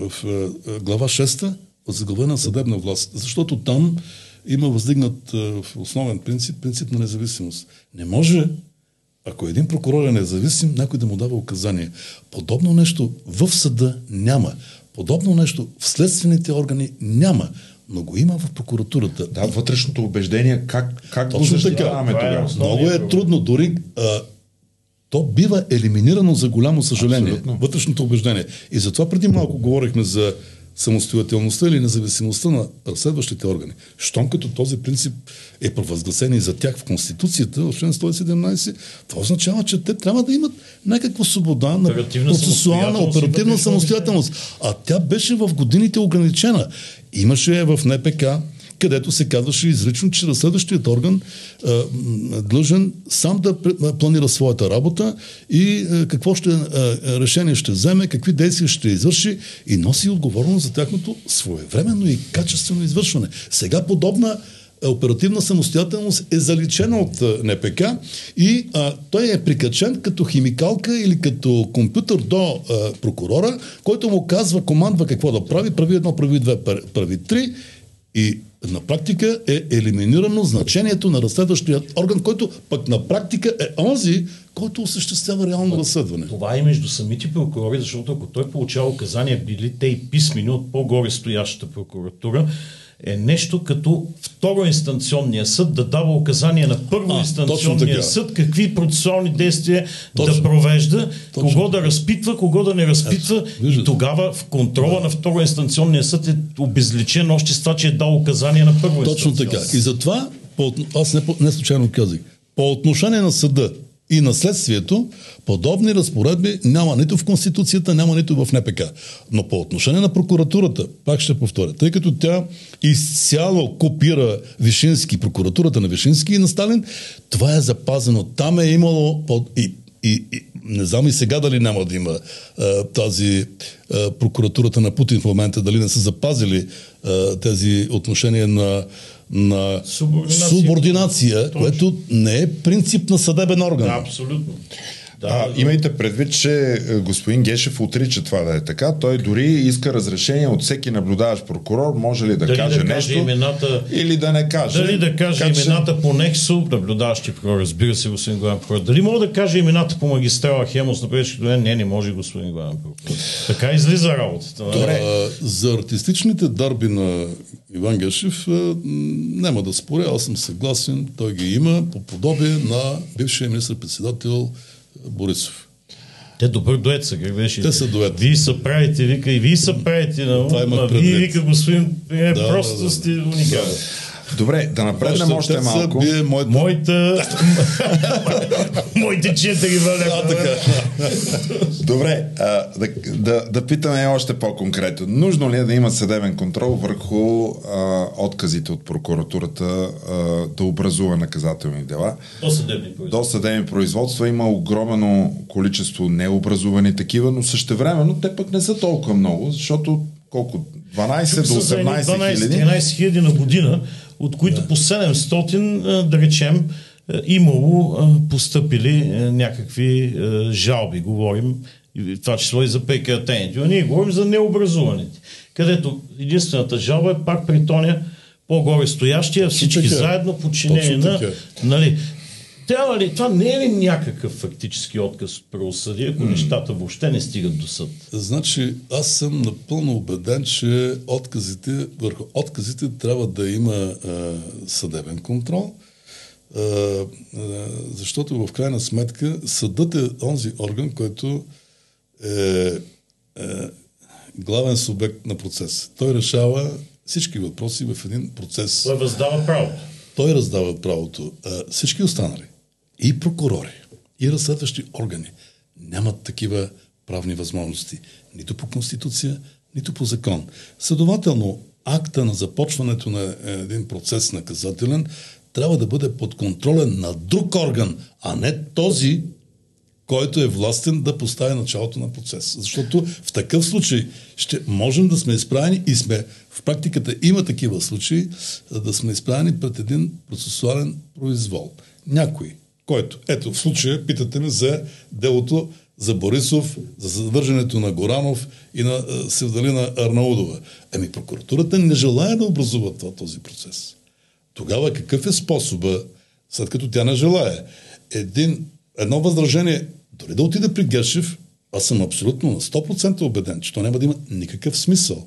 в а, глава 6 от заглавена съдебна власт. Защото там има въздигнат а, основен принцип, принцип на независимост. Не може, ако един прокурор е независим, някой да му дава указания. Подобно нещо в съда няма. Подобно нещо в следствените органи няма но го има в прокуратурата. Да, вътрешното убеждение, как, как Точно го защитаваме така. тогава? Основният Много е трудно, дори а, то бива елиминирано за голямо съжаление. Абсолютно. Вътрешното убеждение. И затова преди малко говорихме за самостоятелността или независимостта на разследващите органи. Щом като този принцип е провъзгласен и за тях в Конституцията, в член 117, това означава, че те трябва да имат някаква свобода на процесуална, оперативна самостоятелност. А тя беше в годините ограничена. Имаше в НПК където се казваше изрично, че разследващият орган м, длъжен сам да планира своята работа и какво ще, решение ще вземе, какви действия ще извърши и носи отговорност за тяхното своевременно и качествено извършване. Сега подобна оперативна самостоятелност е заличена от НПК и а, той е прикачен като химикалка или като компютър до а, прокурора, който му казва, командва какво да прави, прави едно, прави две, прави три и на практика е елиминирано значението на разследващият орган, който пък на практика е онзи, който осъществява реално разследване. Това е между самите прокурори, защото ако той получава указания, били те и писмени от по-горе стоящата прокуратура, е нещо като второинстанционния съд да дава указания на точно първоинстанционния съд какви процесуални действия Точно. да провежда, Точно кого да разпитва, кого да не разпитва и виждате. тогава в контрола на второинстанционния съд е обезличен още с това, че е дал указания на Точно първоинстанционния така. И затова, по, аз не, не случайно казах, по отношение на съда и на следствието, подобни разпоредби няма нито в Конституцията, няма нито в НПК. Но по отношение на прокуратурата, пак ще повторя, тъй като тя изцяло копира Вишински, прокуратурата на Вишински и на Сталин, това е запазено. Там е имало под, и, и, и не знам и сега дали няма да има а, тази а, прокуратурата на Путин в момента, дали не са запазили а, тези отношения на, на Субординация. субординация което не е принцип на съдебен орган. Да, абсолютно. Да, А, да, имайте предвид, че е, господин Гешев отрича това да е така. Той дори иска разрешение от всеки наблюдаващ прокурор, може ли да Дали каже да каже нещо имената- или да не каже. Дали да каже че- имената по Нексо, наблюдаващи прокурор, разбира се, господин главен прокурор. Дали мога да каже имената по магистрала Хемос на предишното ден? Не, не може, господин главен прокурор. Така излиза работата. нали? А, за артистичните дарби на Иван Гешев а, м, няма да споря, аз съм съгласен, той ги има по подобие на бившия министр-председател Борисов. Те добър дует са, как беше? Те са дует. Вие са правите, вика, и вие са правите на имах а. Вие, вика, господин, е, Да, просто да, да. сте уникален. Добре, да напреднем още малко. бие моята... Моята... Моите четири валя. А, така. Добре, а, да, да, да питаме още по-конкретно. Нужно ли е да има съдебен контрол върху а, отказите от прокуратурата а, да образува наказателни дела? До съдебни производства. До съдебни производства има огромно количество необразувани такива, но същевременно те пък не са толкова много, защото колко? 12 до Тук са за едни 18 хиляди? 12-13 хиляди на година, от които по 700, а, да речем, имало постъпили някакви жалби, говорим, това число и за прекратените. А ние говорим за необразуваните, където единствената жалба е пак при тоня по-горе стоящия, всички така. заедно подчинени на... Нали, трябва ли, това не е ли някакъв фактически отказ от правосъдие, ако нещата въобще не стигат до съд? Значи, аз съм напълно убеден, че отказите, върху отказите трябва да има а, съдебен контрол, а, а, защото в крайна сметка съдът е онзи орган, който е, е главен субект на процес. Той решава всички въпроси в един процес. Той въздава право. Той раздава правото. А, всички останали, и прокурори, и разследващи органи, нямат такива правни възможности. Нито по Конституция, нито по закон. Следователно, акта на започването на един процес наказателен трябва да бъде под контролен на друг орган, а не този, който е властен да постави началото на процес. Защото в такъв случай ще можем да сме изправени и сме в практиката има такива случаи, да сме изправени пред един процесуален произвол. Някой който, ето в случая питате ме за делото за Борисов, за задържането на Горанов и на Севдалина Арнаудова. Еми прокуратурата не желая да образува това, този процес. Тогава какъв е способа, след като тя не желая? Един, едно възражение, дори да отиде при Гешев, аз съм абсолютно на 100% убеден, че то няма да има никакъв смисъл.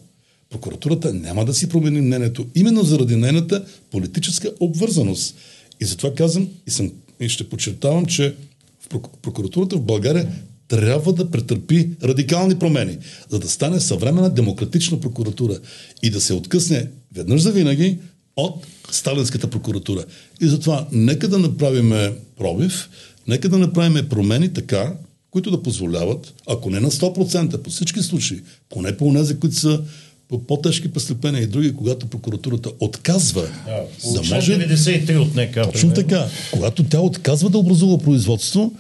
Прокуратурата няма да си промени мнението, именно заради нейната политическа обвързаност. И затова казвам и, съм, и ще подчертавам, че в прокуратурата в България трябва да претърпи радикални промени, за да стане съвременна демократична прокуратура и да се откъсне веднъж за винаги от Сталинската прокуратура. И затова нека да направим пробив, нека да направим промени така, които да позволяват, ако не на 100%, по всички случаи, поне по тези, които са по по-тежки престъпления и други, когато прокуратурата отказва да, да може... 93 от нека. Точно така. Когато тя отказва да образува производство,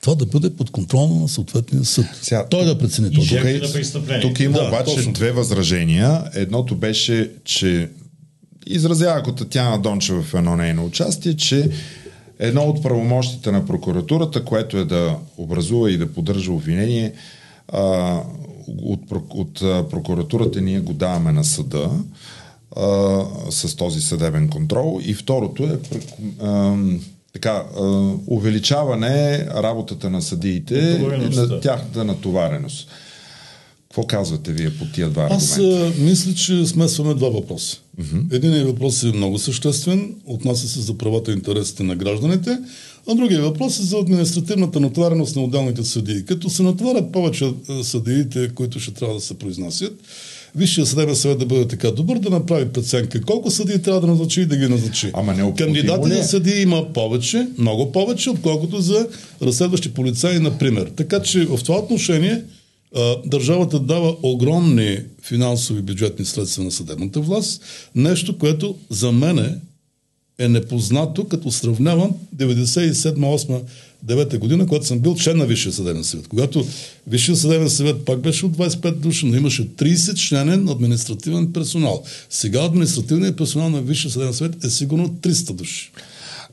това да бъде под контрол на съответния съд. Сега, Той да прецени това. Тук, е- тук има да, обаче точно. две възражения. Едното беше, че изразява ако Татьяна Дончева в едно нейно участие, че едно от правомощите на прокуратурата, което е да образува и да поддържа обвинение, а, от, от прокуратурата ние го даваме на съда а, с този съдебен контрол. И второто е а, така, увеличаване работата на съдиите и на тяхната натовареност. Какво казвате вие по тия два аргумента? Аз а, мисля, че смесваме два въпроса. Uh-huh. Един въпрос е много съществен, отнася се за правата и интересите на гражданите, а другия въпрос е за административната натовареност на отделните съдии. Като се натоварят повече съдиите, които ще трябва да се произнасят, Висшия съдебен съвет да бъде така добър да направи преценка колко съдии трябва да назначи и да ги назначи. Ама Кандидати за съдии има повече, много повече, отколкото за разследващи полицаи, например. Така че в това отношение държавата дава огромни финансови бюджетни средства на съдебната власт, нещо, което за мен е непознато, като сравнявам 97-8 9 година, когато съм бил член на Висшия съдебен съвет. Когато Висшия съдебен съвет пак беше от 25 души, но имаше 30 членен административен персонал. Сега административният персонал на Висшия съдебен съвет е сигурно 300 души.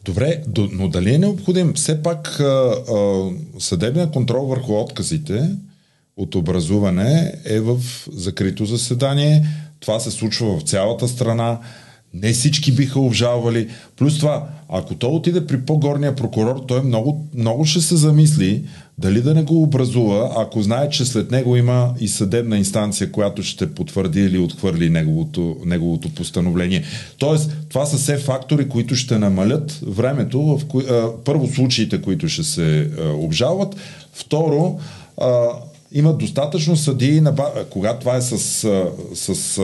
Добре, но дали е необходим все пак а, а, съдебния контрол върху отказите от образуване е в закрито заседание. Това се случва в цялата страна. Не всички биха обжалвали. Плюс това, ако той отиде при по-горния прокурор, той много, много ще се замисли дали да не го образува, ако знае, че след него има и съдебна инстанция, която ще потвърди или отхвърли неговото, неговото постановление. Тоест, това са все фактори, които ще намалят времето, в кои, а, първо случаите, които ще се а, обжалват, второ, а, има достатъчно съдии, на, когато това е с, с, с,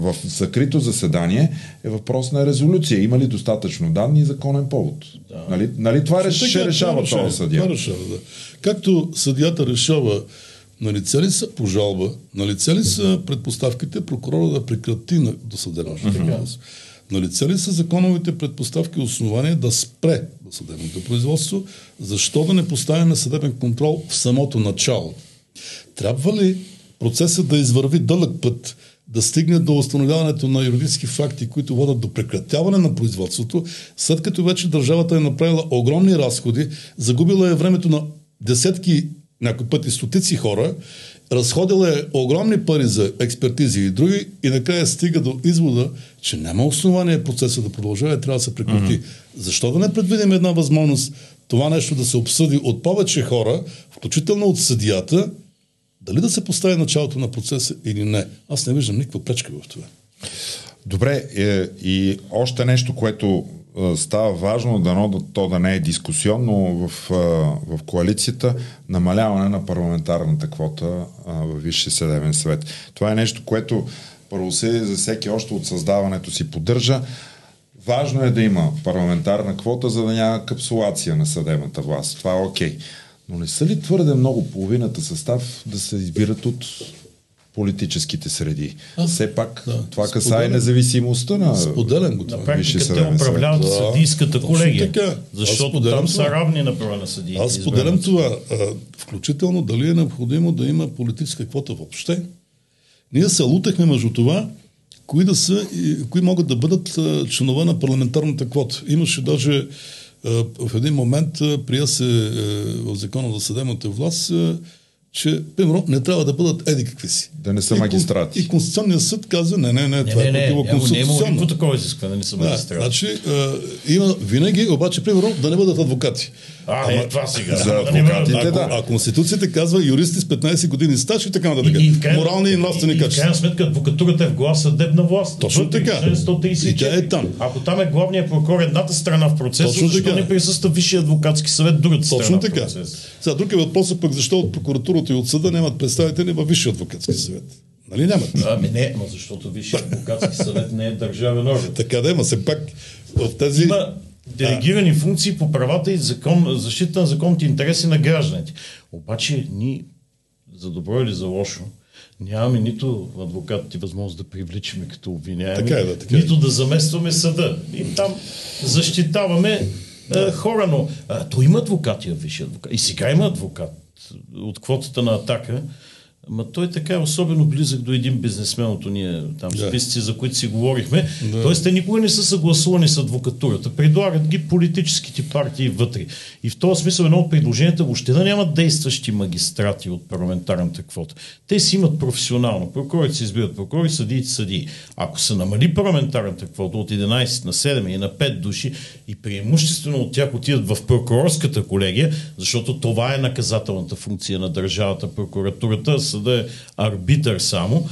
в закрито заседание, е въпрос на резолюция. Има ли достатъчно данни и законен повод? Да. Нали, нали това ще, ще решава това този съдия? Това решава, да. Както съдията решава на лице ли са пожалба, на лице ли са предпоставките прокурора да прекрати на досъдебната uh-huh. На лице ли са законовите предпоставки и основания да спре досъдебното производство? Защо да не поставяме съдебен контрол в самото начало? Трябва ли процесът да извърви дълъг път, да стигне до установяването на юридически факти, които водят до прекратяване на производството, след като вече държавата е направила огромни разходи, загубила е времето на десетки, някои пъти стотици хора, разходила е огромни пари за експертизи и други и накрая стига до извода, че няма основание процеса да продължава и трябва да се прекрати. Mm-hmm. Защо да не предвидим една възможност това нещо да се обсъди от повече хора, включително от съдията, дали да се постави началото на процеса или не. Аз не виждам никаква пречка в това. Добре, е, и още нещо, което е, става важно, дано да, то да не е дискусионно в, е, в коалицията, намаляване на парламентарната квота е, в Висшия съдебен съвет. Това е нещо, което първо се за всеки още от създаването си поддържа. Важно е да има парламентарна квота, за да няма капсулация на съдебната власт. Това е окей. Okay. Но не са ли твърде много половината състав да се избират от политическите среди. А, Все пак да, това касае независимостта на Споделен го това. На практика те управляват да, съдийската колегия. Така. Защото там са равни на права на съдиите. Аз споделям това. А, включително дали е необходимо да има политическа квота въобще. Ние се лутахме между това, кои да са, кои могат да бъдат членове на парламентарната квота. Имаше даже а, в един момент прия се в закона за съдебната власт, че, примерно, не трябва да бъдат еди какви си. Да не са И магистрати. И Конституционният съд каза, не, не, не, Не, това не, е не, не е противоконституционно. никакво такова изискване, не са Да, магистрати. значи а, има винаги, обаче, примерно, да не бъдат адвокати. А, не, това сега. За Да адвокатите, Ако, да. а Конституцията казва юристи с 15 години стаж и така нататък. И, Морални и нравствени и в качества. крайна сметка адвокатурата е в глава съдебна власт. Точно Вътре, така. член 134. И тя е там. Ако там е главният прокурор едната страна в процеса, Точно защо така. не присъства Висшия адвокатски съвет другата Точно страна така. в процеса? Сега, друг е въпросът пък защо от прокуратурата и от съда нямат представители във Висшия адвокатски съвет. Нали нямат? Ами не, но защото Висшия адвокатски съвет не е държавен орган. Така да има се пак в тези... Има делегирани функции по правата и закон, защита на законните интереси на гражданите. Обаче ние, за добро или за лошо, нямаме нито адвокатите възможност да привличаме като обвиняеми, Така е, да, така е. нито да заместваме съда. И там защитаваме е, хора, но а, то има адвокати, висши адвокат. И сега има адвокат от квотата на атака, Ма той така е особено близък до един бизнесмен от ние там Да. списъци, за които си говорихме. Да. Тоест те никога не са съгласувани с адвокатурата. Предлагат ги политическите партии вътре. И в този смисъл едно от предложенията въобще да нямат действащи магистрати от парламентарната квота. Те си имат професионално. Прокурорите си избират прокурори, съдиите съдии. Ако се намали парламентарната квота от 11 на 7 и на 5 души и преимуществено от тях отидат в прокурорската колегия, защото това е наказателната функция на държавата, прокуратурата, съда е арбитър само,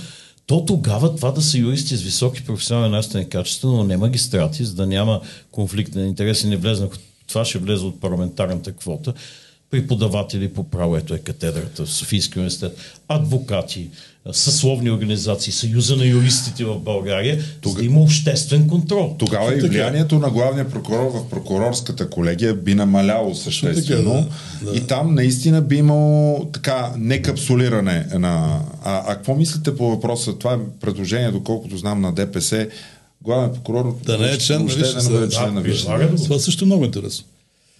то тогава това да са юристи с високи професионални нравствени качества, но не магистрати, за да няма конфликт на интереси, не влезна, това ще влезе от парламентарната квота, преподаватели по право, ето е катедрата в Софийския университет, адвокати, съсловни организации, Съюза на юристите в България, за да има обществен контрол. Тогава и Така. влиянието на главния прокурор в прокурорската колегия би намаляло съществено. Така, да, да. И там наистина би имало така некапсулиране на... А, а какво мислите по въпроса? Това е предложение, доколкото знам на ДПС. Главен прокурор Да не е член на въобще Висшия да не бъде съвет. член на Висшия го. Това също е много интересно.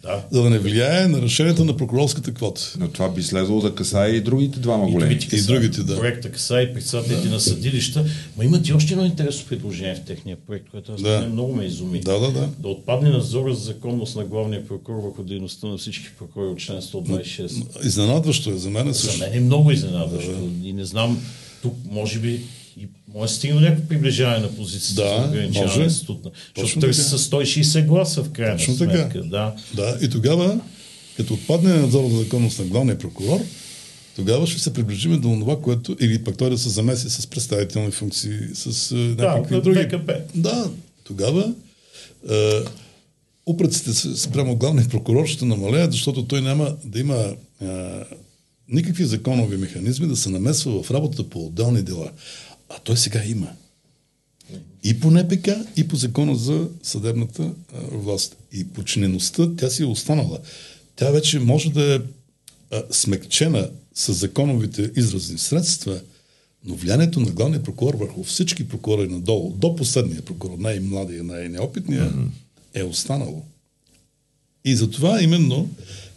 Да. За да не влияе на решението на прокурорската квота. Но това би следвало да касае и другите двама големи. другите И касае- другите, да. Проекта касае и председателите на съдилища. Ма имат и още едно интересно предложение в техния проект, което аз Да. да. много ме изуми. Да, да, да. Да отпадне надзора за законност на главния прокурор върху дейността на всички прокурори от член 126. Изненадващо е за мен За също. мен е много изненадващо. И не знам, тук може би и може да стигне до някакво приближаване на позицията Да, ограничаване може. статут. Защото Точно търси така. с 160 гласа в крайна Точно така. сметка. Да. Да, и тогава, като отпадне надзор за законност на главния прокурор, тогава ще се приближим до това, което, или пък той да се замеси с представителни функции, с е, някакви Да, други. БКП. Да, тогава е, упреците спрямо главния прокурор ще намалеят, защото той няма да има е, никакви законови механизми да се намесва в работата по отделни дела. А той сега има. И по НПК, и по закона за съдебната а, власт. И подчинеността, тя си е останала. Тя вече може да е а, смекчена с законовите изразни средства, но влиянието на главния прокурор върху всички прокурори надолу, до последния прокурор, най-младия, най-неопитния, mm-hmm. е останало. И затова именно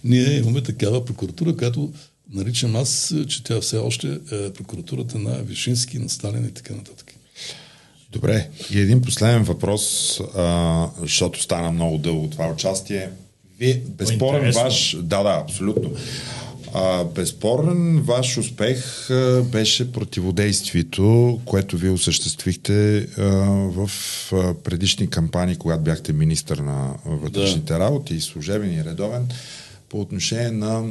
ние имаме такава прокуратура, която наричам аз, че тя все още е прокуратурата на Вишински, на Сталин и така нататък. Добре, и един последен въпрос, а, защото стана много дълго това участие. Вие, безспорен Интересно. ваш... Да, да, абсолютно. А, безспорен ваш успех а, беше противодействието, което вие осъществихте а, в а, предишни кампании, когато бяхте министър на вътрешните да. работи, служебен и редовен, по отношение на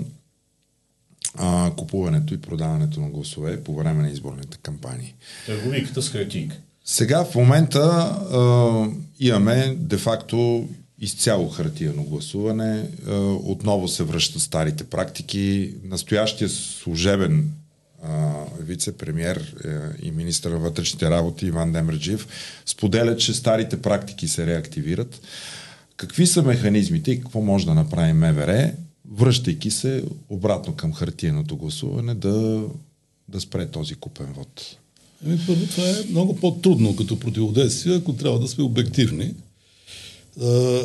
а, купуването и продаването на гласове по време на изборните кампании. Търговиката с хартийка. Сега в момента а, имаме де-факто изцяло хартияно гласуване. А, отново се връщат старите практики. Настоящия служебен вице-премьер е, и министър на вътрешните работи Иван Демраджиев споделя, че старите практики се реактивират. Какви са механизмите и какво може да направи МВР, връщайки се обратно към хартияното гласуване, да, да спре този купен вод? Ами, първо, това е много по-трудно като противодействие, ако трябва да сме обективни. А,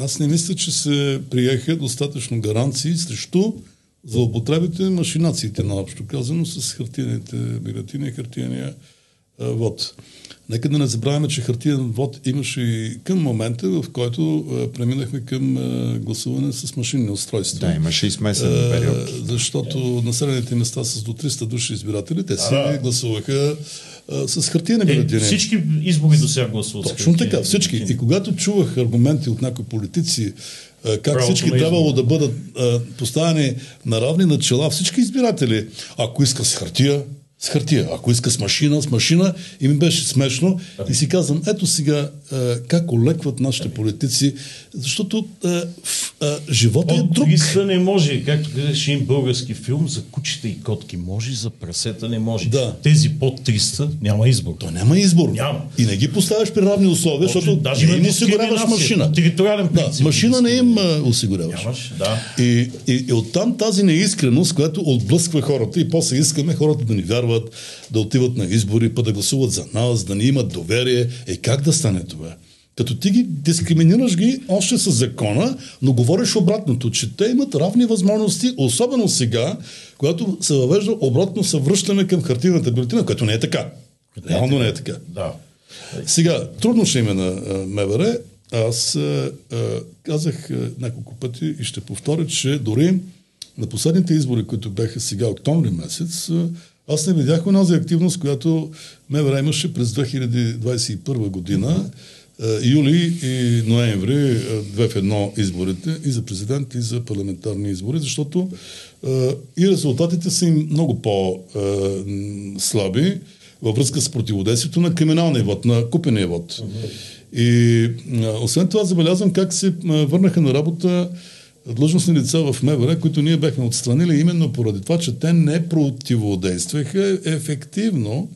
аз не мисля, че се приеха достатъчно гаранции срещу злоупотребите, машинациите, наобщо казано, с хартияните бюлетини, хартияния а, вод. Нека да не забравяме, че хартиен вод имаше и към момента, в който а, преминахме към а, гласуване с машинни устройства. Да, имаше и смесен период. А, защото населените места с до 300 души избиратели, те си да. гласуваха а, с хартиени Е, бюлетини. всички избори до сега гласуват. с Точно хартиени така, всички. И когато чувах аргументи от някои политици, а, как Правото всички трябвало да бъдат а, поставени на равни начала, всички избиратели, ако иска с хартия, с хартия, ако иска с машина, с машина, и ми беше смешно. И си казвам, ето сега а, как олекват нашите политици, защото а, в, а, живота е От друг. 300 не може, както казваш един български филм, за кучета и котки може, за прасета не може. Да. Тези под 300 няма избор. То няма избор. Няма. И не ги поставяш при равни условия, Точно, защото даже не им осигуряваш машина. Териториален Да, принцип. машина не им а, осигуряваш. Нямаш, да. И, и, и оттам тази неискреност, която отблъсква хората и после искаме хората да ни вярват, да отиват на избори, па да гласуват за нас, да ни имат доверие. Е как да стане това? Като ти ги дискриминираш ги още с закона, но говориш обратното, че те имат равни възможности, особено сега, когато се въвежда обратно съвръщане към хартийната бюлетина, което не е така. Реално не е така. Да. Сега, трудно ще има на МВР. Аз а, а, казах а, няколко пъти и ще повторя, че дори на последните избори, които бяха сега октомври месец, а, аз не видях онази активност, която МВР имаше през 2021 година, а, юли и ноември, а, две в едно изборите, и за президент, и за парламентарни избори, защото а, и резултатите са им много по-слаби във връзка с противодействието на криминалния вод, на купения вод. И а, освен това забелязвам как се върнаха на работа длъжностни лица в МВР, които ние бяхме отстранили именно поради това, че те не противодействаха ефективно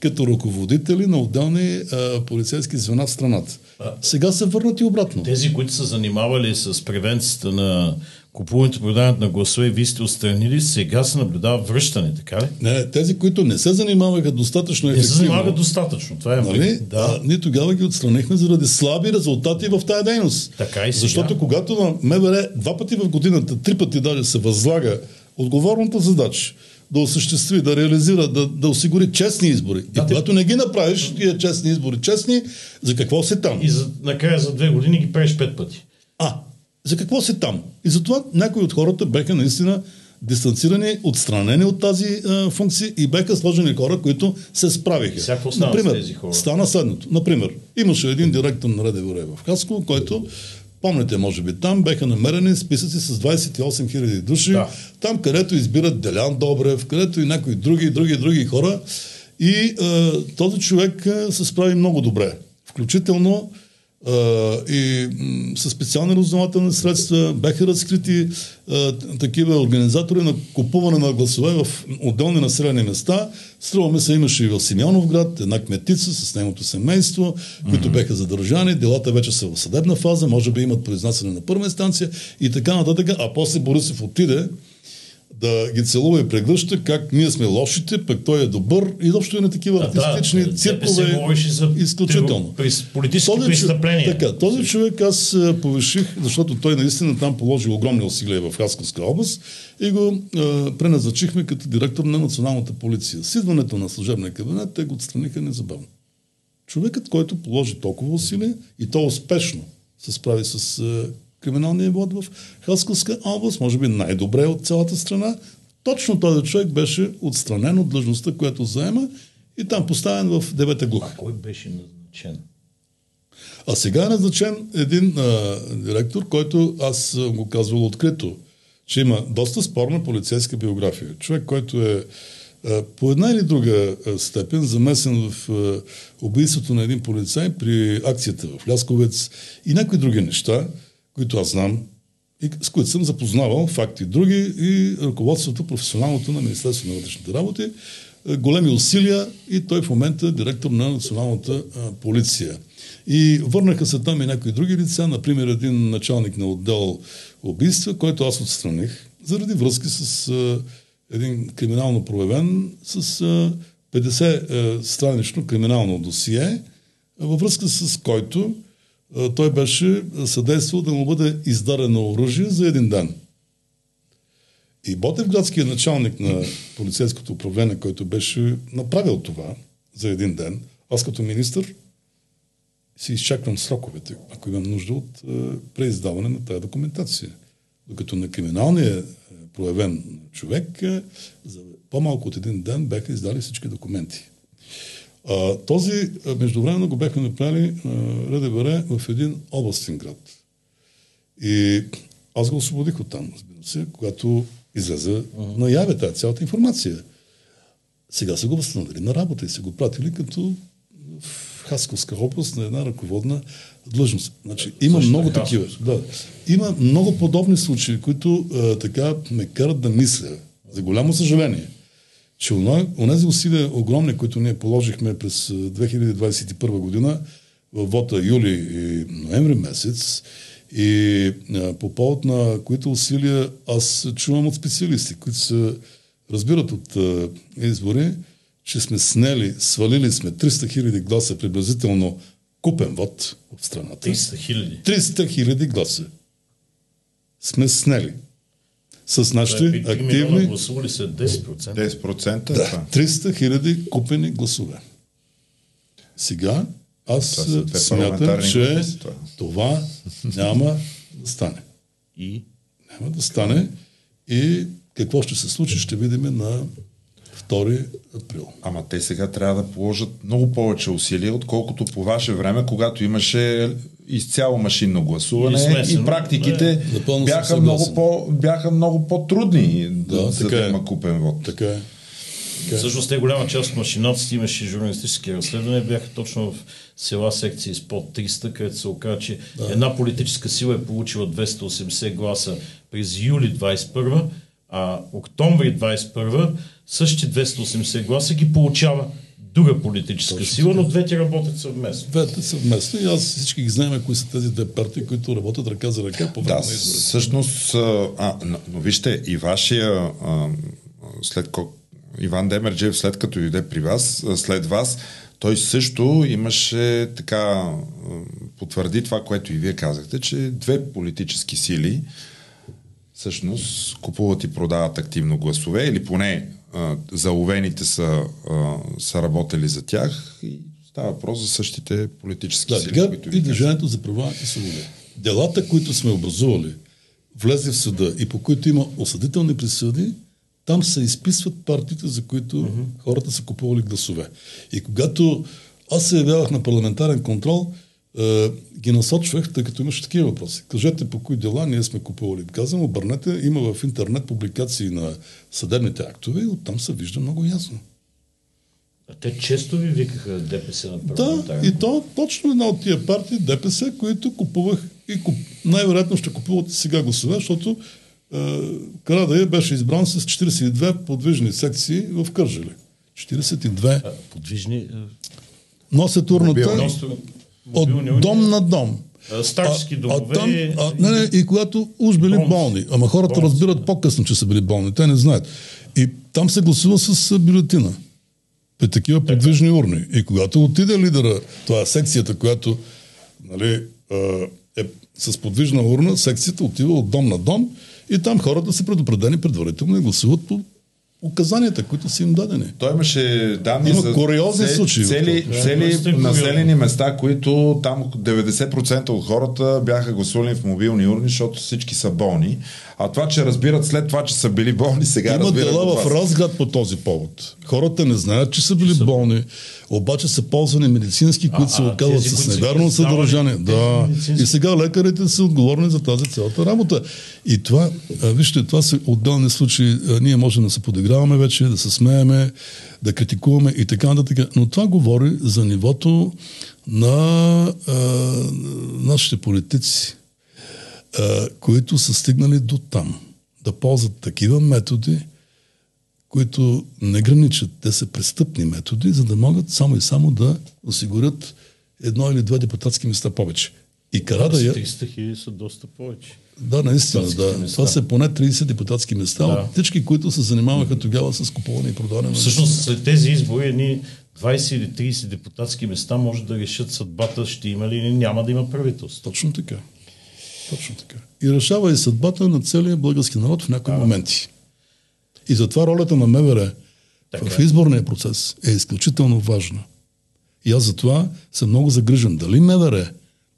като ръководители на отделни а, полицейски звена в страната. Сега са върнати обратно. Тези, които са занимавали с превенцията на купуването продаването на гласове, вие сте отстранили, сега се наблюдава връщане, така ли? Не, тези, които не се занимаваха достатъчно Не се ефективно. занимават достатъчно. Това е Нали? да. А, ние тогава ги отстранихме заради слаби резултати в тази дейност. Така и сега. Защото когато на МВР два пъти в годината, три пъти даже се възлага отговорната задача да осъществи, да реализира, да, да осигури честни избори. Да, и те- когато не ги направиш, тия честни избори честни, за какво си там? И за, накрая за две години ги правиш пет пъти. За какво си там? И затова някои от хората бяха наистина дистанцирани, отстранени от тази а, функция и бяха сложени хора, които се справиха. Какво стана с Например, тези хора? Стана следното. Например, имаше един директор на РДВР в Хаско, който Помните, може би, там бяха намерени списъци с 28 000 души, Да. там където избират Делян Добрев, където и някои други, други, други хора. И а, този човек а, се справи много добре. Включително и със специални разузнавателни средства бяха разкрити а, такива организатори на купуване на гласове в отделни населени места. Струва ми се имаше и в Симеоновград една кметица с нейното семейство, които бяха задържани. Делата вече са в съдебна фаза, може би имат произнасяне на първа инстанция и така нататък. А после Борисов отиде да ги целува и прегръща, как ние сме лошите, пък той е добър. И изобщо и на такива да, артистични ДПС циркове. изключително. прис- политически Този престъпления. Така, този човек аз повиших, защото той наистина там положи огромни усилия в Хасковска област и го а, преназначихме като директор на националната полиция. С идването на служебния кабинет те го отстраниха незабавно. Човекът, който положи толкова усилия и то успешно се справи с а, криминалния вод в Хасковска област, може би най-добре от цялата страна, точно този човек беше отстранен от длъжността, която заема и там поставен в девета глуха. Кой беше назначен? А сега е назначен един а, директор, който аз съм го казвал открито, че има доста спорна полицейска биография. Човек, който е а, по една или друга а, степен замесен в а, убийството на един полицай при акцията в Лясковец и някои други неща, които аз знам и с които съм запознавал факти други и ръководството професионалното на Министерството на вътрешните работи. Е, Големи усилия и той в момента е директор на националната а, полиция. И върнаха се там и някои други лица, например един началник на отдел убийства, който аз отстраних, заради връзки с а, един криминално проявен, с а, 50 а, странично криминално досие, във връзка с който той беше съдействал да му бъде издадено оръжие за един ден. И Ботев, градският началник на полицейското управление, който беше направил това, за един ден. Аз като министр си изчаквам сроковете, ако имам нужда от е, преиздаване на тази документация. Докато на криминалния е, проявен човек е, за по-малко от един ден бяха издали всички документи. А, този междувременно го бяха направили РДВР в един областен град. И аз го освободих от там, разбира се, когато излезе наяве тази цялата информация. Сега са го възстановили на работа и са го пратили като в Хасковска област на една ръководна длъжност. Значи, има Също много такива. Да. Има много подобни случаи, които а, така ме карат да мисля, за голямо съжаление, че онези усилия огромни, които ние положихме през 2021 година, в вота юли и ноември месец, и по повод на които усилия аз чувам от специалисти, които се разбират от избори, че сме снели, свалили сме 300 хиляди гласа приблизително купен вод в страната. 300 хиляди. 300 хиляди гласа сме снели. С нашите активни... гласували са 10%. 10% Да, 300 хиляди купени гласове. Сега аз Това смятам, че това. това няма да стане. И Няма да стане и какво ще се случи, ще видим на 2 април. Ама те сега трябва да положат много повече усилия, отколкото по ваше време, когато имаше изцяло машинно гласуване смесено. и практиките Да, съм бяха, много по, бяха много по-трудни да, Да, за да е. има купен вод. Така е. всъщност те голяма част от машиноците имаше журналистически разследвания, бяха точно в села секции с под 300, където се оказа, че една политическа сила е получила 280 гласа през юли 21 а октомври 21 същите 280 гласа ги получава друга политическа сила, но двете работят съвместно. Двете съвместно и аз всички ги знаем, кои са тези две партии, които работят ръка за ръка по време Да, на изборите. всъщност, а, но, но вижте, и вашия, а, след ко, Иван Демерджиев, след като дойде при вас, след вас, той също имаше така, потвърди това, което и вие казахте, че две политически сили всъщност купуват и продават активно гласове, или поне а, заловените са, а, са работили за тях и става въпрос за същите политически Да, сили, които и ви Движението за права и свобода. Делата, които сме образували, влезе в съда и по които има осъдителни присъди, там се изписват партиите, за които mm-hmm. хората са купували гласове. И когато аз се явявах на парламентарен контрол, ги насочвах, тъй като имаше такива въпроси. Кажете по кои дела ние сме купували. Казвам, обърнете, има в интернет публикации на съдебните актове и оттам се вижда много ясно. А те често ви викаха ДПС на Да, парламентарен. и то точно една от тия партии, ДПС, които купувах и куп... най-вероятно ще купуват и сега гласове, защото е, Карадая беше избран с 42 подвижни секции в Кържели. 42. А, Подвижни. е, Носят урната от дом на дом. А, Старчески домове. А, там, а, не, не, и когато уж били Болници. болни. Ама хората Болници, разбират да. по-късно, че са били болни. Те не знаят. И там се гласува с а, бюлетина. При такива подвижни урни. И когато отиде лидера, това е секцията, която нали, а, е с подвижна урна, секцията отива от дом на дом и там хората са предупредени предварително и гласуват по указанията, които са им дадени. Той имаше данни Има за куриозни це- случаи в Цели, цели населени места, които там 90% от хората бяха гласували в мобилни урни, защото всички са болни. А това, че разбират след това, че са били болни, сега Има разбират дела в. Разград по този повод. Хората не знаят, че са били болни, обаче са ползвани медицински, които се а, оказват тези, с са невярно съдържание. Да. медицински- И сега лекарите са отговорни за тази цялата работа. И това, вижте, това са отделни случаи. Ние можем да се подиграваме вече, да се смееме, да критикуваме и така нататък. Но това говори за нивото на а, нашите политици а, които са стигнали до там. Да ползват такива методи, които не граничат. Те са престъпни методи, за да могат само и само да осигурят едно или две депутатски места повече. И Карадая, 300 хиляди са доста повече. да, наистина, да. места. Това са поне 30 депутатски места Да. от всички, които се занимаваха тогава с купуване и продаване на Всъщност след тези избори едни 20 или 30 депутатски места може да решат съдбата ще има ли или няма да има правителство. Точно така. Точно така. И решава и съдбата на целия български народ в някои моменти. И затова ролята на МВР така. в изборния процес е изключително важна. И аз за това съм много загрижен. Дали МВР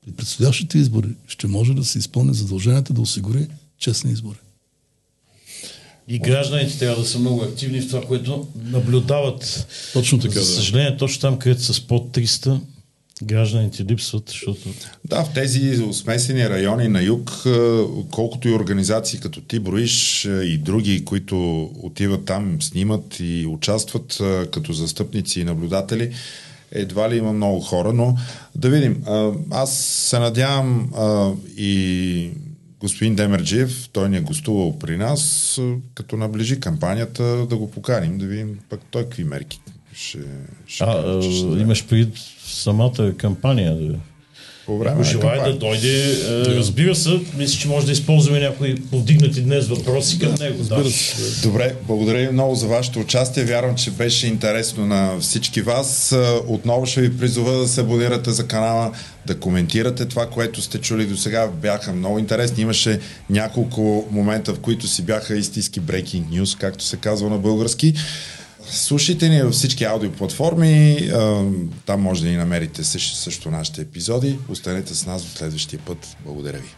при предстоящите избори ще може да се изпълни задълженията да осигури честни избори. И гражданите трябва да са много активни в това, което наблюдават. Точно така. За съжаление, да. точно там, където са с под 300, гражданите липсват, защото... Да, в тези смесени райони на юг, е, колкото и организации като ти броиш е, и други, които отиват там, снимат и участват е, като застъпници и наблюдатели, едва ли има много хора, но да видим. Аз се надявам и господин Демерджиев, той ни е гостувал при нас, като наближи кампанията, да го поканим, да видим пък той какви мерки ще, ще, а, ще, ще имаш пред самата кампания. Да. Ако желая да дойде, да. разбира се, мисля, че може да използваме някои повдигнати днес въпроси към него. Да. Добре, благодаря ви много за вашето участие. Вярвам, че беше интересно на всички вас. Отново ще ви призова да се абонирате за канала, да коментирате това, което сте чули до сега. Бяха много интересни. Имаше няколко момента, в които си бяха истински breaking news, както се казва на български. Слушайте ни във всички аудиоплатформи, там може да ни намерите също, също нашите епизоди. Останете с нас до следващия път. Благодаря ви.